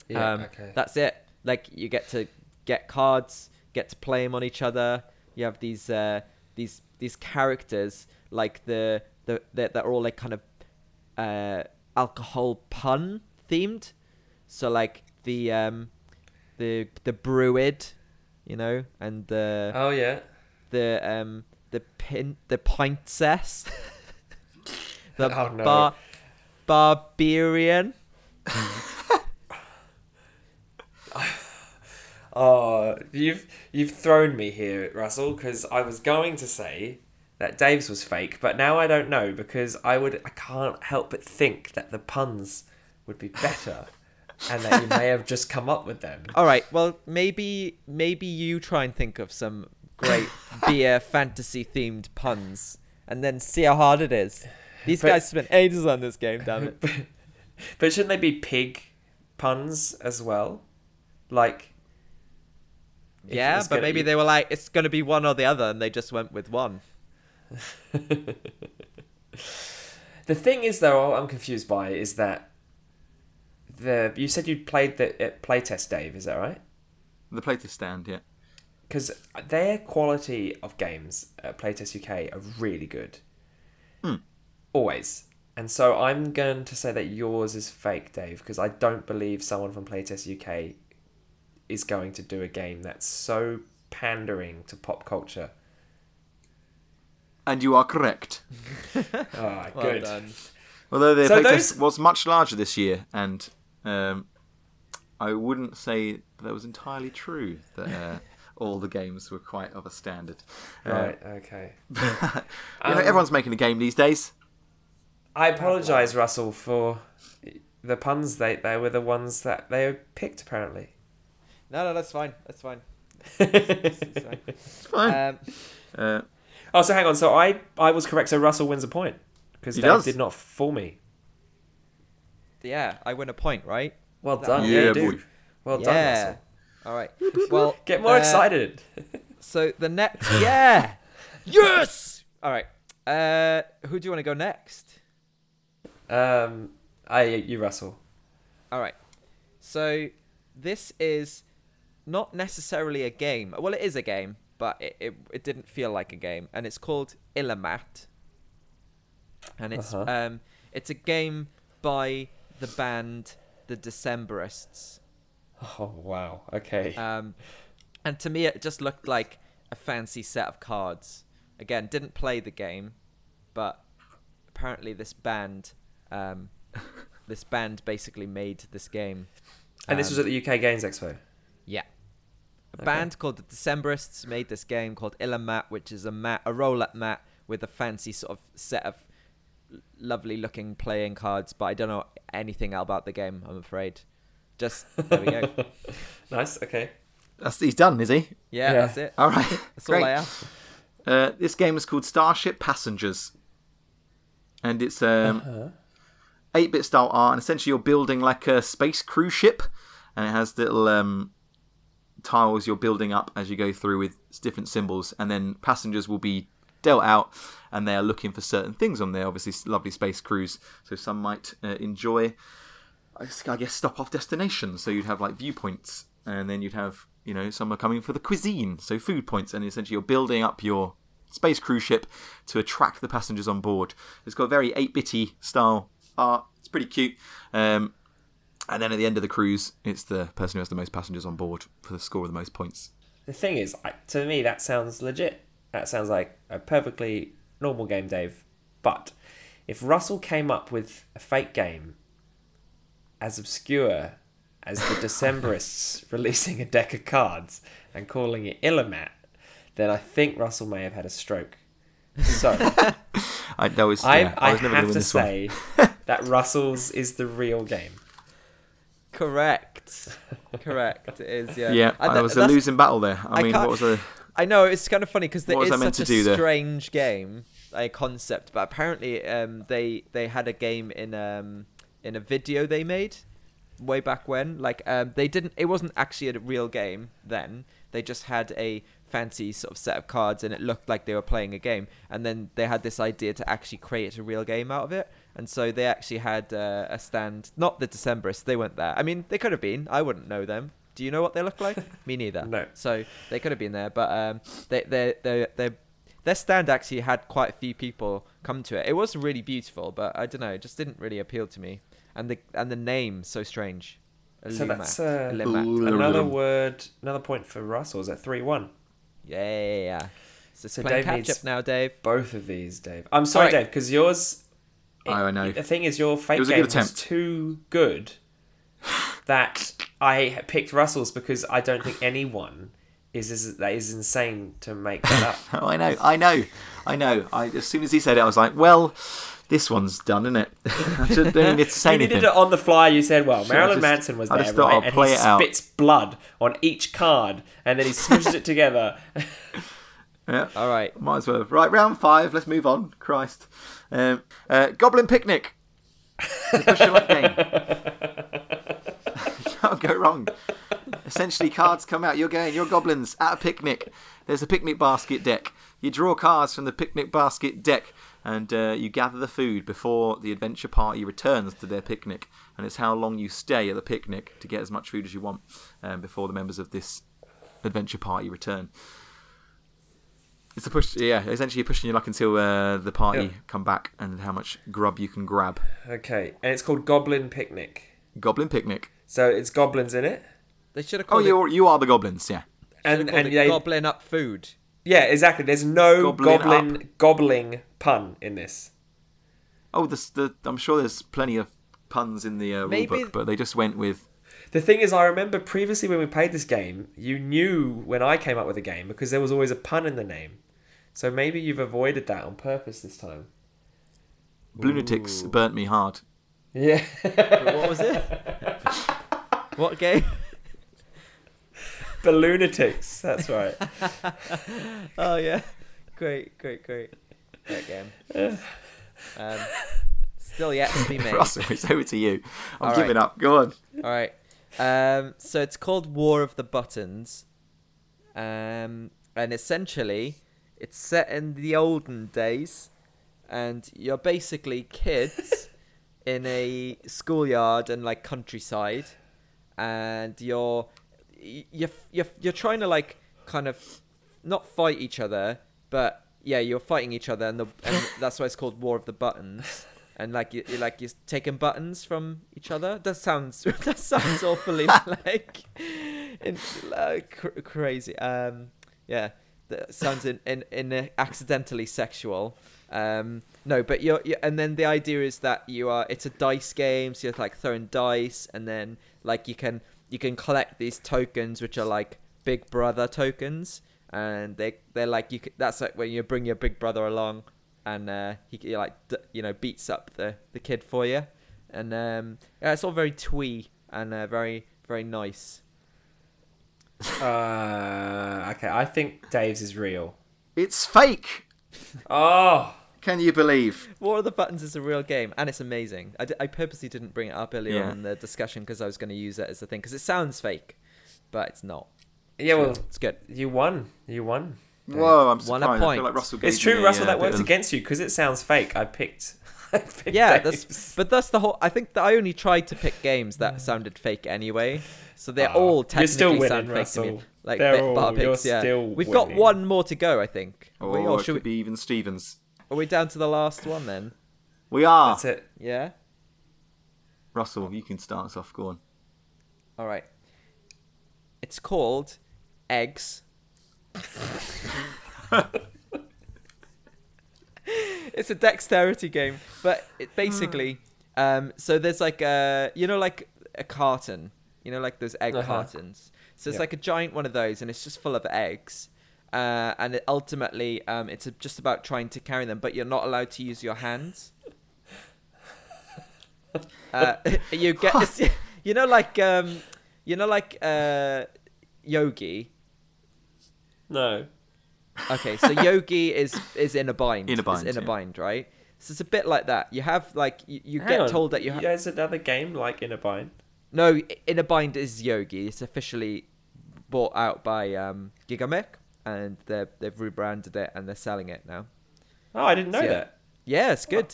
Yeah, Um, okay. That's it. Like you get to get cards, get to play them on each other. You have these uh, these these characters like the the that are all like kind of uh, alcohol pun themed. So like the um, the the Brewid, you know, and the Oh yeah. the um the pin the princess, the Oh, no. bar barbarian. Oh, you've you've thrown me here, Russell, because I was going to say that Dave's was fake, but now I don't know because I would I can't help but think that the puns would be better, and that you may have just come up with them. All right. Well, maybe maybe you try and think of some great beer fantasy themed puns, and then see how hard it is. These But- guys spent ages on this game. Damn it. But shouldn't they be pig puns as well? Like. yeah, but maybe they were like, it's going to be one or the other, and they just went with one. The thing is, though, what I'm confused by is that the you said you played the uh, playtest, Dave. Is that right? The playtest stand, yeah. Because their quality of games at Playtest UK are really good. Hmm. Always. And so I'm going to say that yours is fake, Dave, because I don't believe someone from Playtest UK is going to do a game that's so pandering to pop culture. And you are correct. Ah, Well good. done. Although the So playtest those- was much larger this year, and um, I wouldn't say that was entirely true that uh, all the games were quite of a standard. Uh, Right, okay. you know, Um, everyone's making a game these days. I apologise, Russell, for the puns. They, they were the ones that they picked, apparently. No, no, that's fine. That's fine. It's fine. It's fine. Um, uh, Oh, so hang on. So I, I was correct. So Russell wins a point because He Dave does. did not fool me. Yeah, I win a point, right? Well done. Yeah, Yeah, you boy. Well done, yeah. Russell. All right. Well, Get more uh, excited. So the next, yeah, yes. All right. Uh, who do you want to go next? Um, I you Russell. All right. So this is not necessarily a game. Well, it is a game, but it, it, it didn't feel like a game, and it's called Illimat. And it's Uh-huh. um, It's a game by the band The Decemberists. Oh wow. Okay. Um, and to me, it just looked like a fancy set of cards. Again, didn't play the game, but apparently this band, um, this band basically made this game. and this Um, was at the UK Games Expo. yeah. A Okay. band called the Decemberists made this game called Illimat, which is a mat, a roll-up mat with a fancy sort of set of l- lovely-looking playing cards. But I don't know anything about the game. I'm afraid. Just there we go. Nice. Okay. That's he's done, is he? Yeah, Yeah. that's it. All right, That's all great. I have. Uh, this game is called Starship Passengers, and it's um, Uh-huh. 8-bit style art, and essentially you're building like a space cruise ship, and it has little um, tiles you're building up as you go through with different symbols, and then passengers will be dealt out, and they are looking for certain things on there. Obviously, lovely space cruise, so some might uh, enjoy. I guess- stop off destinations. So you'd have like viewpoints, and then you'd have you know some are coming for the cuisine, so food points, and essentially you're building up your space cruise ship to attract the passengers on board. It's got a very 8-bitty style art. It's pretty cute. Um, and then at the end of the cruise, it's the person who has the most passengers on board for the score of the most points. The thing is, to me, that sounds legit. That sounds like a perfectly normal game, Dave. But if Russell came up with a fake game as obscure as the Decemberists releasing a deck of cards and calling it Illimat, then I think Russell may have had a stroke. So I, that was, I, yeah, I, was never have to say that Russell's is the real game. Correct. Correct. It is. Yeah. Yeah, And I tha- was a losing battle there. I, I mean, what was the? I know it's kind of funny because there What is such a do there? strange game, a concept. But apparently, um, they they had a game in um in a video they made way back when. Like um, they didn't. It wasn't actually a real game then. They just had a fancy sort of set of cards, and it looked like they were playing a game. And then they had this idea to actually create a real game out of it. And so they actually had uh, a stand. Not the Decemberists. They weren't there. I mean, they could have been. I wouldn't know them. Do you know what they look like? Me neither. No. So they could have been there, but um, they they they they their stand actually had quite a few people come to it. It was really beautiful, but I don't know, it just didn't really appeal to me. And the and the name so strange. So that's, uh, Another word, another point for Russell. Is at 3 1. Yeah, yeah, yeah. So, So Dave catch needs- up now, Dave. Both of these, Dave. I'm sorry, Alright. Dave, because yours. Oh, I know. The thing is, your fake was game good was too good that I picked Russell's because I don't think anyone is, is that is insane to make that up. Oh, I know, I know, I know. I, as soon as he said it, I was like, well, this one's done, isn't it? I just don't need to say you anything. did it on the fly. You said, "Well, Sure, Marilyn just- Manson was I there, just thought right?" I'll and play he it out. spits blood on each card, and then he smushes it together. Yeah. All right. Might as well. Right, round five. Let's move on. Christ. Um, uh, Goblin Picnic. It's a push game. Can't go wrong. Essentially, cards come out. You're going. You're goblins at a picnic. There's a picnic basket deck. You draw cards from the picnic basket deck, and uh, you gather the food before the adventure party returns to their picnic. And it's how long you stay at the picnic to get as much food as you want um, before the members of this adventure party return. It's a push, yeah. Essentially, you're pushing your luck until uh, the party Yeah. come back and how much grub you can grab. okay, and it's called Goblin Picnic. Goblin picnic. So it's goblins in it, They should have Oh, called it, you you are the goblins, yeah. and and they, gobbling up food. yeah, exactly. There's no Goblin goblin gobbling pun in this. Oh, this, the I'm sure there's plenty of puns in the uh, rule Maybe- book, but they just went with The thing is, I remember previously when we played this game, you knew when I came up with a game because there was always a pun in the name. So maybe you've avoided that on purpose this time. lunatics burnt me hard. Yeah. what was it? what game? the lunatics. That's right. Oh yeah, great, great, great. That game. Um, still yet to be made. Russell, it's over to you. I'm All giving right. up. Go on. All right. Um, so it's called War of the Buttons, um, and essentially, it's set in the olden days, and you're basically kids in a schoolyard and like countryside, and you're you're you're you're trying to like kind of not fight each other, but yeah, you're fighting each other, and the and that's why it's called War of the Buttons. and like you you're like you're taking buttons from each other. That sounds that sounds awfully like, in, like cr- crazy. Um, yeah, that sounds in in, in accidentally sexual. Um, no, but you're, you and then the idea is that you are. It's a dice game, so you're like throwing dice, and then like you can you can collect these tokens, which are like Big Brother tokens, and they they're like you. c- That's like when you bring your Big Brother along, and uh, he, he like d- you know beats up the the kid for you, and um, yeah, it's all very twee and uh, very very nice. Uh, okay, I think Dave's is real. It's fake. Oh, Can you believe? War of the Buttons is a real game, and it's amazing. I, d- I purposely didn't bring it up earlier Yeah. in the discussion because I was going to use it as a thing because it sounds fake, but it's not. yeah. Well, It's good. you won. You won. Whoa, I'm One a surprised. I feel point. like Russell gave It's true, me, Russell. uh, that bit works against you because it sounds fake. I picked. I picked Yeah, that's but that's the whole. I think that I only tried to pick games that sounded fake anyway, so they're Ah, all you're technically still winning, sound fake to me. Like They're bit all- bar you're picks, yeah. still We've got one more to go, I think. Are we, Or or it could we, be even Stevens. Are we down to the last one then? We are. That's it. Yeah. Russell, you can start us off. Go on. All right. It's called Eggs. it's a dexterity game, but it basically, um, so there's like a, you know, like a carton, you know, like those egg Uh-huh. cartons. So it's Yeah. like a giant one of those, and it's just full of eggs. Uh, and it ultimately, um, it's just about trying to carry them, but you're not allowed to use your hands. Uh, you get this, you know, like um, you know, like uh, Yogi. No. Okay, so Yogi is is in a bind. In a is bind, in a bind, right? So it's a bit like that. You have like you, you Hang get on. told that you have There's another game like in a bind. no in a bind is Yogi. It's officially bought out by um, Gigamic, and they they've rebranded it and they're selling it now. Oh, I didn't know Yeah. that. Yeah, it's good.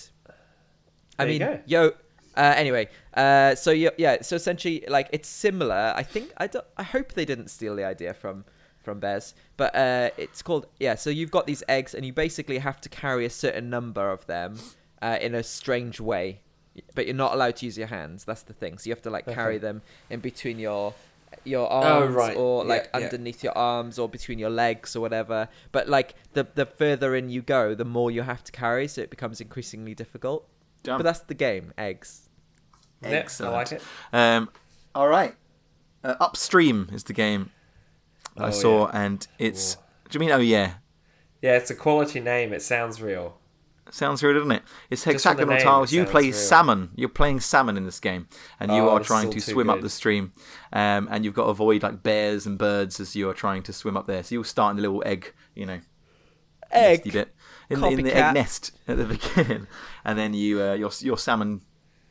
I There you mean, go. yo. Uh, anyway, uh, so yeah, yeah, so essentially, like it's similar. I think I don't. I hope they didn't steal the idea from from Bez, but uh, it's called yeah. So you've got these eggs, and you basically have to carry a certain number of them uh, in a strange way, but you're not allowed to use your hands. That's the thing. So you have to like carry them in between your your arms Oh, right. or like yeah. underneath your arms or between your legs or whatever. But like the the further in you go, the more you have to carry, so it becomes increasingly difficult. Done. But that's the game, eggs. Yep, I like it. Um, all right. Uh, Upstream is the game I Oh, saw, yeah. and it's. Do you mean? Oh yeah. Yeah, it's a quality name. It sounds real. Sounds weird, doesn't it? It's Just from the hexagonal tiles. it You play real. salmon. You're playing salmon in this game, and you Oh, are trying to swim up the stream. Um, and you've got to avoid like bears and birds as you are trying to swim up there. So you'll start in the little egg, you know, Egg. bit in, the- in the egg nest at the beginning, and then you uh, your your salmon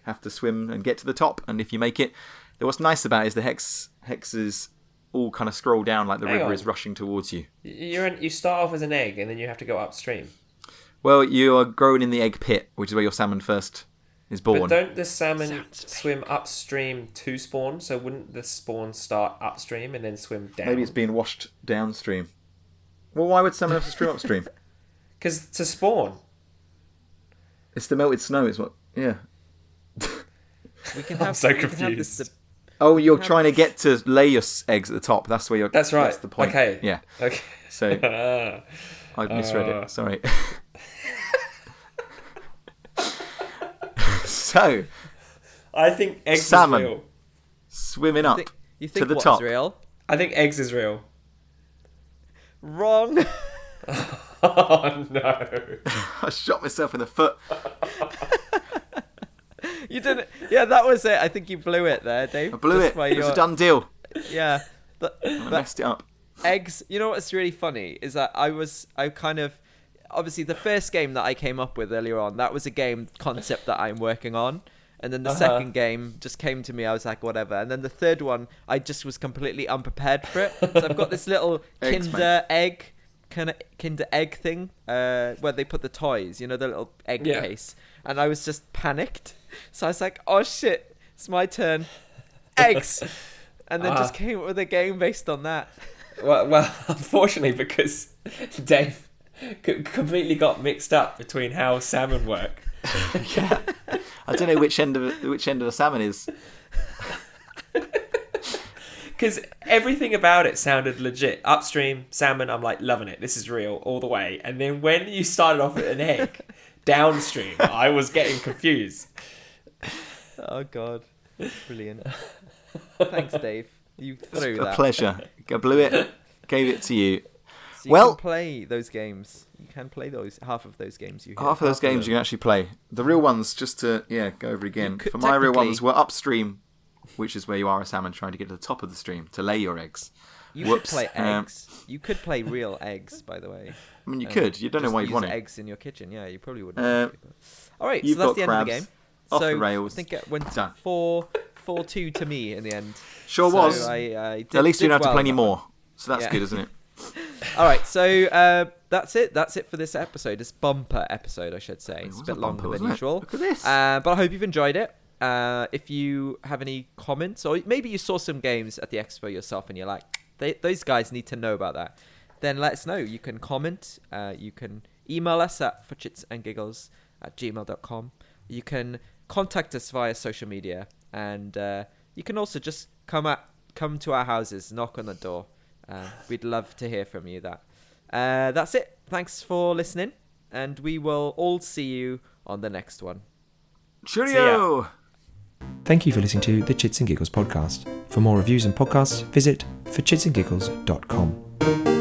have to swim and get to the top. And if you make it, what's nice about it is the hex hexes all kind of scroll down like the Hang river on. is rushing towards you. You're in, you start off as an egg and then you have to go upstream. Well, you are growing in the egg pit, which is where your salmon first is born. But don't the salmon Sounds swim upstream to spawn? So wouldn't the spawn start upstream and then swim down? Maybe it's being washed downstream. Well, why would salmon have to swim upstream? because to spawn. It's the melted snow. Is what? Yeah. We can I'm so we can have this confused. Oh, you're trying to get to lay your eggs at the top. That's where you're. That's right. That's the point. Okay. Yeah. Okay. So. I misread Uh. it. Sorry. So I think eggs Salmon. is real. swimming you up think, you think to the what's top. real? I think eggs is real. Wrong. oh no. I shot myself in the foot. you didn't. Yeah, that was it. I think you blew it there, Dave. I blew Just it. by It was a done deal. Yeah. But, I messed it up. eggs you know what's really funny is that i was i kind of obviously the first game that i came up with earlier on that was a game concept that i'm working on. And then the Uh-huh. second game just came to me i was like whatever. And then the third one i just was completely unprepared for it. So i've got this little Eggs, kinder egg kind of kinder egg thing uh, where they put the toys you know the little egg Yeah. case. And i was just panicked. So i was like oh shit it's my turn. Eggs. And then Ah. just came up with a game based on that. Well, well, unfortunately, because Dave c- completely got mixed up between how salmon work yeah. I don't know which end of which end of the salmon is. Because everything about it sounded legit. Upstream salmon, I'm like loving it. This is real all the way. And then when you started off with an egg, downstream, I was getting confused. Oh God, brilliant. Thanks, Dave. You threw A that. pleasure. I blew it. Gave it to you. So you Well- can play those games. You can play those half of those games. You hear. Half of those games you can actually play. The real ones, just to yeah, go over again. could For my real ones, were upstream, which is where you are a salmon trying to get to the top of the stream to lay your eggs. You Whoops. could play Um, eggs. you could play real eggs, by the way. I mean, you Um, could. You don't know why you'd want it. eggs in your kitchen. Yeah, you probably wouldn't. Uh, to, All right, so that's the end of the game. Off so the rails. I think it went Done. four, four two to me in the end. Sure So was. I, I did, At least we don't have to play any more. So that's Yeah. good, isn't it? All right, so uh, that's it. That's it for this episode. This bumper episode, I should say. It's a bit a longer bumper, than usual. Look at this. Uh, but I hope you've enjoyed it. Uh, if you have any comments, or maybe you saw some games at the expo yourself and you're like, they, those guys need to know about that, then let us know. You can comment. Uh, you can email us at forchitsandgiggles at gmail.com. You can contact us via social media. And uh, you can also just come at, come to our houses, knock on the door. Uh, we'd love to hear from you. That uh, that's it. Thanks for listening, and we will all see you on the next one. Cheerio! Thank you for listening to the Chits and Giggles podcast. For more reviews and podcasts, visit forchitsandgiggles.com.